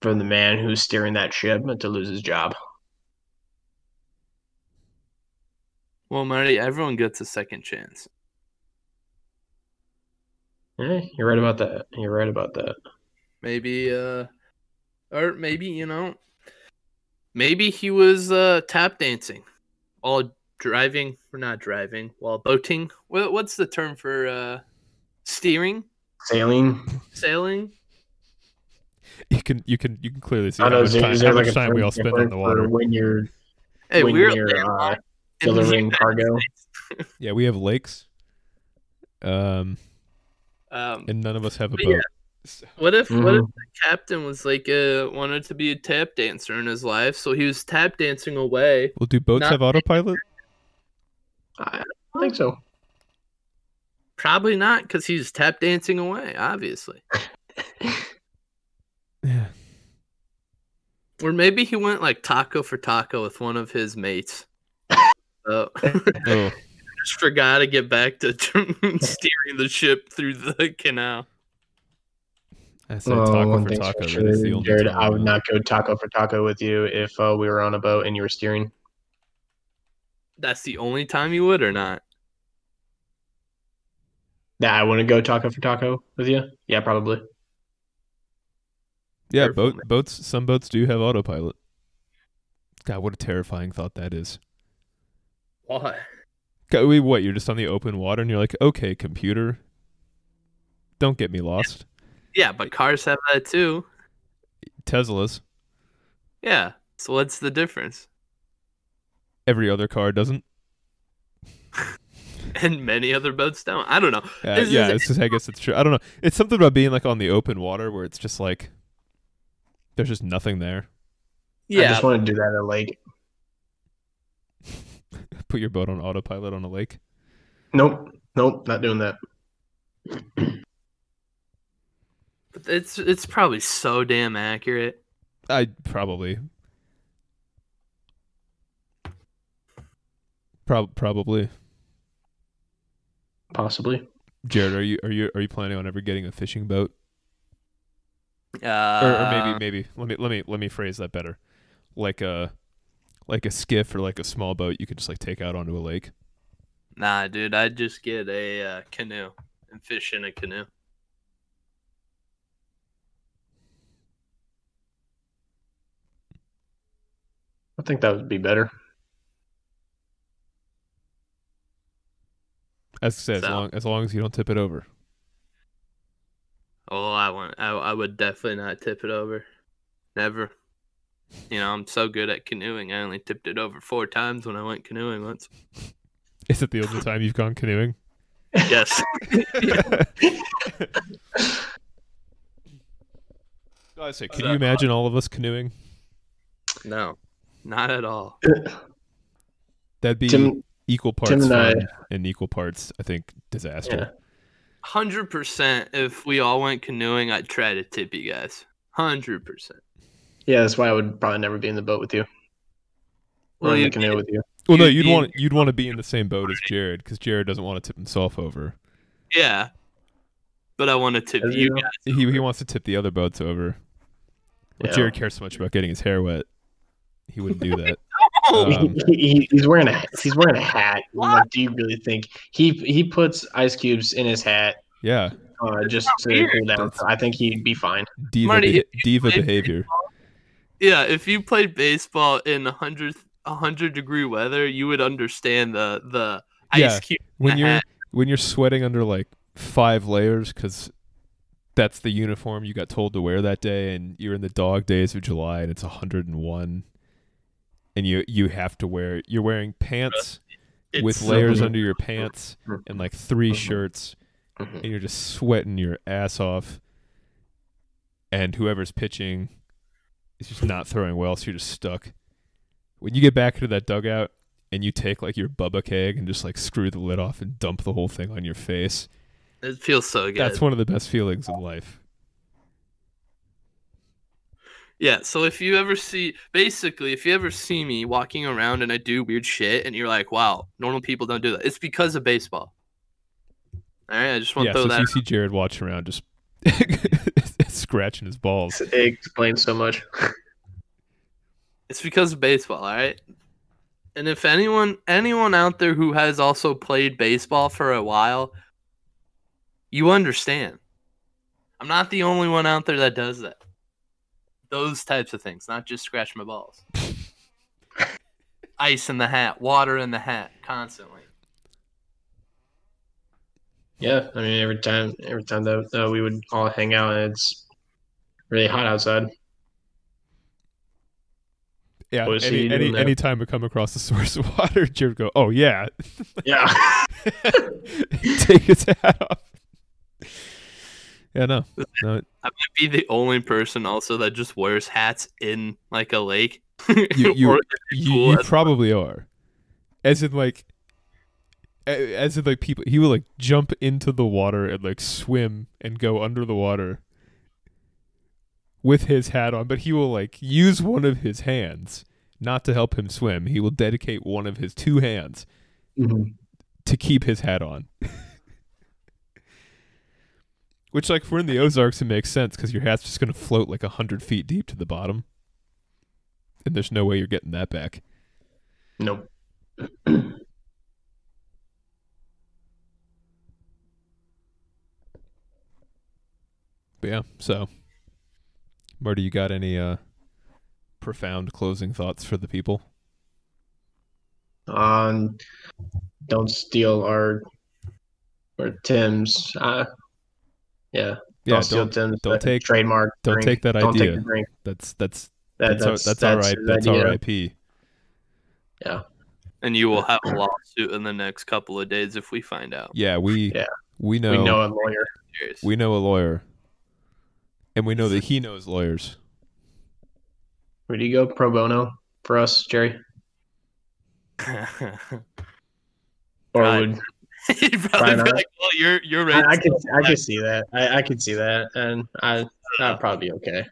Speaker 2: from the man who's steering that ship to lose his job.
Speaker 4: Well, Marty, everyone gets a second chance.
Speaker 2: Yeah, you're right about that. You're right about that.
Speaker 4: Maybe, uh, or maybe you know, maybe he was uh tap dancing while driving or not driving while boating. What, what's the term for uh steering,
Speaker 2: Sailing.
Speaker 4: sailing?
Speaker 5: You can you can you can clearly see
Speaker 2: I
Speaker 5: how
Speaker 2: know.
Speaker 5: much
Speaker 2: there,
Speaker 5: time, how
Speaker 2: like
Speaker 5: much
Speaker 2: a
Speaker 5: time we all spend on
Speaker 2: different
Speaker 5: the water.
Speaker 2: when you're
Speaker 4: Hey,
Speaker 2: when
Speaker 4: we're
Speaker 2: you're uh,
Speaker 4: landlocked in the
Speaker 2: delivering cargo?
Speaker 5: Yeah, we have lakes, um,
Speaker 4: Um,
Speaker 5: and none of us have a boat.
Speaker 4: yeah. what if what if the captain was like uh wanted to be a tap dancer in his life, so he was tap dancing away.
Speaker 5: Well, do boats
Speaker 4: Not-
Speaker 5: have autopilot?
Speaker 2: I don't think so.
Speaker 4: Probably not, because he's tap dancing away, obviously.
Speaker 5: Yeah.
Speaker 4: Or maybe he went like taco for taco with one of his mates. So
Speaker 5: Oh,
Speaker 4: just forgot to get back to steering the ship through the canal.
Speaker 5: I said
Speaker 2: Well,
Speaker 5: taco
Speaker 2: one
Speaker 5: for taco.
Speaker 2: for
Speaker 5: That is the
Speaker 2: sure,
Speaker 5: only
Speaker 2: Jared, I would not go taco for taco with you if uh, we were on a boat and you were steering.
Speaker 4: That's the only time you would or not.
Speaker 2: That I wouldn't go taco for taco with you. Yeah, probably.
Speaker 5: Yeah,
Speaker 4: Careful,
Speaker 5: boat boats. Some boats do have autopilot. God, what a terrifying thought that is.
Speaker 4: Why?
Speaker 5: God, wait, what? You're just on the open water, and you're like, okay, computer, don't get me lost.
Speaker 4: Yeah, but cars have that too.
Speaker 5: Teslas.
Speaker 4: Yeah. So what's the difference?
Speaker 5: Every other car doesn't.
Speaker 4: And many other boats don't. I don't know.
Speaker 5: Uh,
Speaker 4: This
Speaker 5: yeah, it's just, I guess it's true. I don't know. It's something about being like on the open water where it's just like there's just nothing there.
Speaker 4: Yeah.
Speaker 2: I just want to do that at a lake.
Speaker 5: Put your boat on autopilot on a lake.
Speaker 2: Nope. Nope. Not doing that.
Speaker 4: But it's it's probably so damn accurate.
Speaker 5: I probably. Prob- probably.
Speaker 2: Possibly.
Speaker 5: Jared, are you are you are you planning on ever getting a fishing boat?
Speaker 4: Uh,
Speaker 5: or, or maybe maybe let me let me let me phrase that better like a like a skiff or like a small boat you could just like take out onto a lake?
Speaker 4: Nah, dude, I'd just get a uh, canoe and fish in a canoe.
Speaker 2: Think that would be better.
Speaker 5: As I said, as long as long as you don't tip it over.
Speaker 4: Oh, I want. I, I would definitely not tip it over. Never. You know, I'm so good at canoeing. I only tipped it over four times when I went canoeing once.
Speaker 5: Is it the only time you've gone canoeing?
Speaker 4: Yes.
Speaker 5: I say, can you imagine all of us canoeing?
Speaker 4: no, not at all.
Speaker 5: That'd be
Speaker 2: Tim,
Speaker 5: equal parts
Speaker 2: Tim and I-
Speaker 5: fun and equal parts, I think, disaster.
Speaker 2: yeah.
Speaker 4: Hundred percent. If we all went canoeing, I'd try to tip you guys. Hundred percent.
Speaker 2: yeah, that's why I would probably never be in the boat with you. Or
Speaker 4: Well,
Speaker 2: in the
Speaker 4: you-
Speaker 2: canoe with you.
Speaker 5: Well, no,
Speaker 4: You'd
Speaker 5: you'd want you'd want to be in the same boat as Jared because Jared doesn't want to tip himself over.
Speaker 4: Yeah. But I want to tip
Speaker 2: As
Speaker 4: you
Speaker 2: you know.
Speaker 4: guys.
Speaker 5: He he wants to tip the other boats over. But
Speaker 2: Yeah.
Speaker 5: Jared cares so much about getting his hair wet, he wouldn't do that. Um,
Speaker 2: he, he, he's wearing a he's wearing a hat. Like, do you really think he he puts ice cubes in his hat
Speaker 5: Yeah,
Speaker 2: uh, just to cool down? I think he'd be fine.
Speaker 5: diva
Speaker 4: Marty,
Speaker 5: beha- diva
Speaker 4: played
Speaker 5: behavior.
Speaker 4: yeah. If you played baseball in a hundred a hundred degree weather, you would understand the the ice
Speaker 5: Yeah.
Speaker 4: cube.
Speaker 5: When
Speaker 4: the
Speaker 5: you're
Speaker 4: hat.
Speaker 5: when you're sweating under like five layers because that's the uniform you got told to wear that day, and you're in the dog days of July, and it's 101, and you you have to wear you're wearing pants
Speaker 4: It's
Speaker 5: with layers under your pants and like 3
Speaker 2: Mhm.
Speaker 5: shirts
Speaker 2: Mhm.
Speaker 5: and you're just sweating your ass off and whoever's pitching is just not throwing well so you're just stuck when you get back into that dugout and you take like your bubba keg and just like screw the lid off and dump the whole thing on your face
Speaker 4: It feels so good.
Speaker 5: that's one of the best feelings in life
Speaker 4: Yeah, so if you ever see, basically, if you ever see me walking around and I do weird shit, and you're like, "Wow, normal people don't do that," it's because of baseball. All right, I just want
Speaker 5: yeah
Speaker 4: to
Speaker 5: so
Speaker 4: throw
Speaker 5: if
Speaker 4: that.
Speaker 5: you see jared watching around just scratching his balls
Speaker 2: It explains so much.
Speaker 4: It's because of baseball. All right. And if anyone, anyone out there who has also played baseball for a while, you understand. I'm not the only one out there that does that. Those types of things, not just scratch my balls. Ice in the hat, water in the hat, constantly.
Speaker 2: Yeah, I mean every time every time that uh, we would all hang out and it's really hot outside.
Speaker 5: yeah
Speaker 2: What is
Speaker 5: any, any
Speaker 2: doing there?
Speaker 5: anytime we come across a source of water jared would go oh yeah
Speaker 2: Yeah.
Speaker 5: take his hat off yeah no. No.
Speaker 4: I might be the only person also that just wears hats in like a lake.
Speaker 5: you you,
Speaker 4: Or in a
Speaker 5: you, you
Speaker 4: as-
Speaker 5: probably are. As in like as in like people he will like jump into the water and like swim and go under the water with his hat on but he will like use one of his hands not to help him swim. He will dedicate one of his two hands
Speaker 2: Mhm.
Speaker 5: to keep his hat on which like if we're in the ozarks it makes sense because your hat's just going to float like a hundred feet deep to the bottom and there's no way you're getting that back
Speaker 2: Nope.
Speaker 5: But yeah, so Marty, you got any uh profound closing thoughts for the people?
Speaker 2: Um, don't steal our or Tim's. Uh, yeah.
Speaker 5: Yeah,
Speaker 2: don't steal
Speaker 5: don't don't
Speaker 2: uh,
Speaker 5: take-
Speaker 2: trademark.
Speaker 5: don't
Speaker 2: drink.
Speaker 5: take that
Speaker 2: Don't
Speaker 5: idea.
Speaker 2: take the drink.
Speaker 5: that's that's
Speaker 2: That,
Speaker 5: that's that's, our, that's,
Speaker 2: his
Speaker 5: that's
Speaker 2: idea.
Speaker 5: our IP.
Speaker 2: Yeah.
Speaker 4: and you will have a lawsuit in the next couple of days if we find out.
Speaker 5: Yeah, we
Speaker 2: Yeah.
Speaker 5: we know
Speaker 2: We know a lawyer.
Speaker 5: We know a lawyer. And we know that he knows lawyers.
Speaker 2: Where do you go? Pro bono for us, Jerry? Or would
Speaker 4: He'd probably be like, "Well, you're you're
Speaker 2: I,
Speaker 4: right."
Speaker 2: I could I could see that. I, I could see that, and I that'd probably be okay.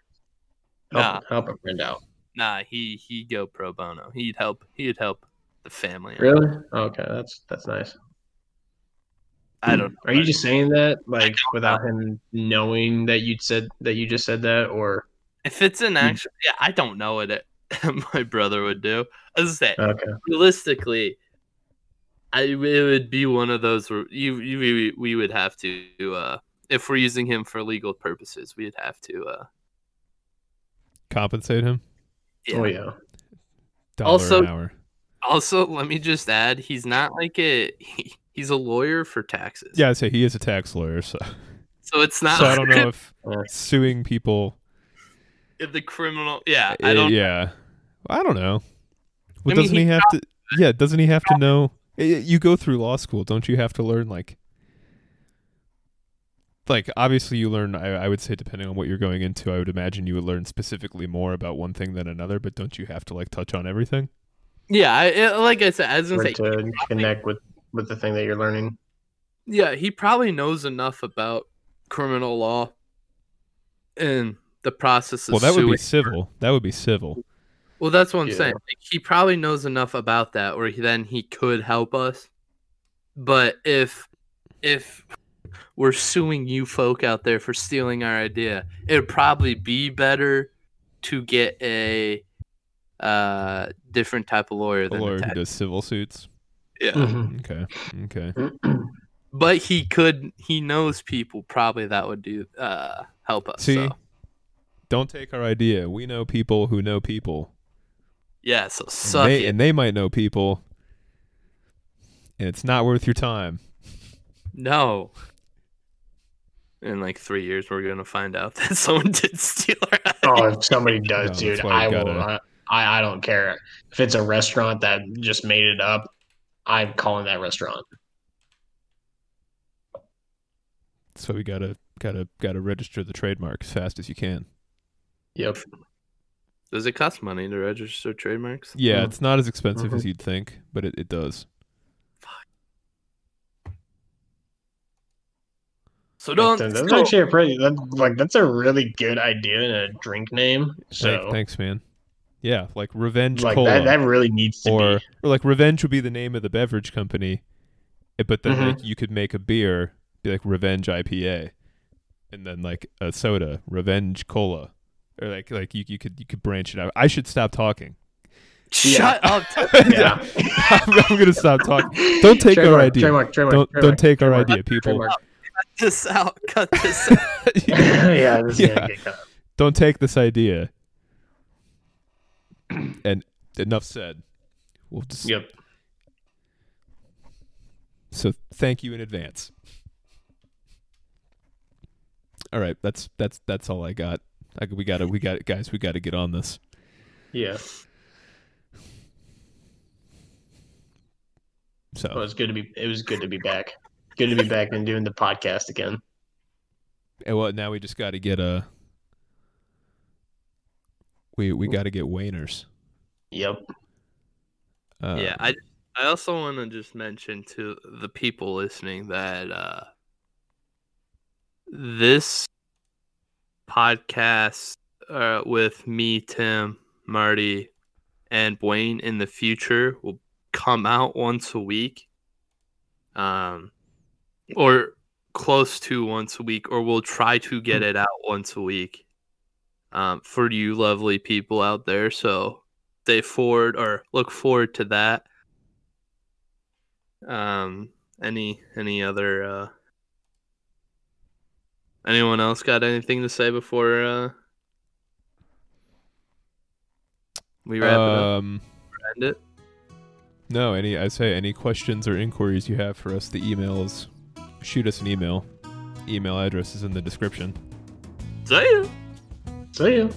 Speaker 2: Help,
Speaker 4: Nah.
Speaker 2: help a friend out.
Speaker 4: Nah, he he'd go pro bono. He'd help. He'd help the family. out.
Speaker 2: Really? Okay, that's that's nice.
Speaker 4: I don't. know.
Speaker 2: Are you just saying that like without him knowing that you said that you just said that, or
Speaker 4: If it's an hmm. actual, yeah, I don't know what it, my brother would do. I say
Speaker 2: Okay.
Speaker 4: realistically, I it would be one of those where you, you we, we would have to uh if we're using him for legal purposes, we'd have to uh
Speaker 5: Compensate him.
Speaker 4: yeah.
Speaker 2: Oh yeah.
Speaker 5: Dollar
Speaker 4: Also-
Speaker 5: an hour.
Speaker 4: Also, let me just add, he's not like a he, he's a lawyer for taxes.
Speaker 5: Yeah, I'd say he is a tax lawyer, so
Speaker 4: So it's not
Speaker 5: so I don't know if suing people.
Speaker 4: if the criminal. Yeah, I don't.
Speaker 5: Yeah, I don't know. Well,
Speaker 4: I mean,
Speaker 5: doesn't
Speaker 4: he
Speaker 5: he have to? Yeah, doesn't he have to know? Y- You go through law school, don't you have to learn like? Like obviously, you learn. I, I would say, depending on what you're going into, I would imagine you would learn specifically more about one thing than another. But don't you have to like touch on everything?
Speaker 4: Yeah, I, it- like I said, I was gonna
Speaker 2: Or
Speaker 4: say,
Speaker 2: to connect with with the thing that you're learning.
Speaker 4: yeah, he probably knows enough about criminal law and the process of
Speaker 5: Well, that would be civil. That would be civil.
Speaker 4: Well, that's what I'm
Speaker 2: Yeah.
Speaker 4: saying. Like, he probably knows enough about that where he, then he could help us. But if if we're suing you folk out there for stealing our idea, it would probably be better to get a uh different type of lawyer
Speaker 5: A
Speaker 4: than
Speaker 5: lawyer
Speaker 4: a
Speaker 5: who does civil suits.
Speaker 4: Yeah.
Speaker 2: Mhm.
Speaker 5: Okay. Okay.
Speaker 4: But he could he knows people probably that would do uh help us.
Speaker 5: See,
Speaker 4: so.
Speaker 5: don't take our idea. We know people who know people.
Speaker 4: Yeah, so
Speaker 5: And they,
Speaker 4: it.
Speaker 5: and they might know people, and it's not worth your time.
Speaker 4: No. In like three years, we're gonna find out that someone did steal our idea.
Speaker 2: Oh, if somebody does,
Speaker 5: that's
Speaker 2: dude, I
Speaker 5: you
Speaker 2: will.
Speaker 5: gotta-
Speaker 2: I I don't care if it's a restaurant that just made it up. I'm calling that restaurant.
Speaker 5: So we gotta gotta gotta register the trademark as fast as you can.
Speaker 2: Yep.
Speaker 4: Does it cost money to register trademarks?
Speaker 5: Yeah,
Speaker 2: Mm.
Speaker 5: it's not as expensive as you'd think, but it, it does. Fuck.
Speaker 4: So don't.
Speaker 2: That's, that's
Speaker 4: so-
Speaker 2: actually a pretty that, like that's a really good idea in a drink name.
Speaker 5: Thank-
Speaker 2: So
Speaker 5: thanks, man. Yeah, like Revenge
Speaker 2: like
Speaker 5: Cola,
Speaker 2: that that really needs to
Speaker 5: or
Speaker 2: be.
Speaker 5: or like Revenge would be the name of the beverage company, eh, but then
Speaker 2: Mhm.
Speaker 5: like you could make a beer be like Revenge IPA, and then like a soda Revenge Cola, or like like you you could you could branch it out. I should stop talking.
Speaker 4: Shut up.
Speaker 2: Yeah.
Speaker 5: I'm, I'm gonna stop talking. Don't take our idea.
Speaker 2: Trademark, trademark,
Speaker 5: don't
Speaker 2: trademark,
Speaker 5: don't take our idea, people.
Speaker 4: Cut this out. Cut this out.
Speaker 2: yeah, this is
Speaker 5: Yeah.
Speaker 2: gonna get cut.
Speaker 5: don't take this idea. And enough said. We'll just
Speaker 2: Yep.
Speaker 5: so thank you in advance. All right, that's that's that's all I got. I, we gotta we got guys. We gotta get on this.
Speaker 2: Yeah.
Speaker 5: So
Speaker 2: Well, it's good to be. It was good to be back. Good to be back and doing the podcast again.
Speaker 5: and well, now we just got to get a. We we got to get Wainers.
Speaker 2: Yep.
Speaker 5: Uh,
Speaker 4: yeah, I I also want to just mention to the people listening that uh this podcast uh, with me, Tim, Marty, and Wayne in the future will come out once a week, um, or close to once a week, or we'll try to get it out once a week, um, for you lovely people out there. So stay forward or look forward to that. Um, any any other uh, anyone else got anything to say before uh, we wrap it up?
Speaker 5: Um.
Speaker 4: End it.
Speaker 5: No, any I say any questions or inquiries you have for us, the emails, shoot us an email. Email address is in the description.
Speaker 4: See ya.
Speaker 2: See ya.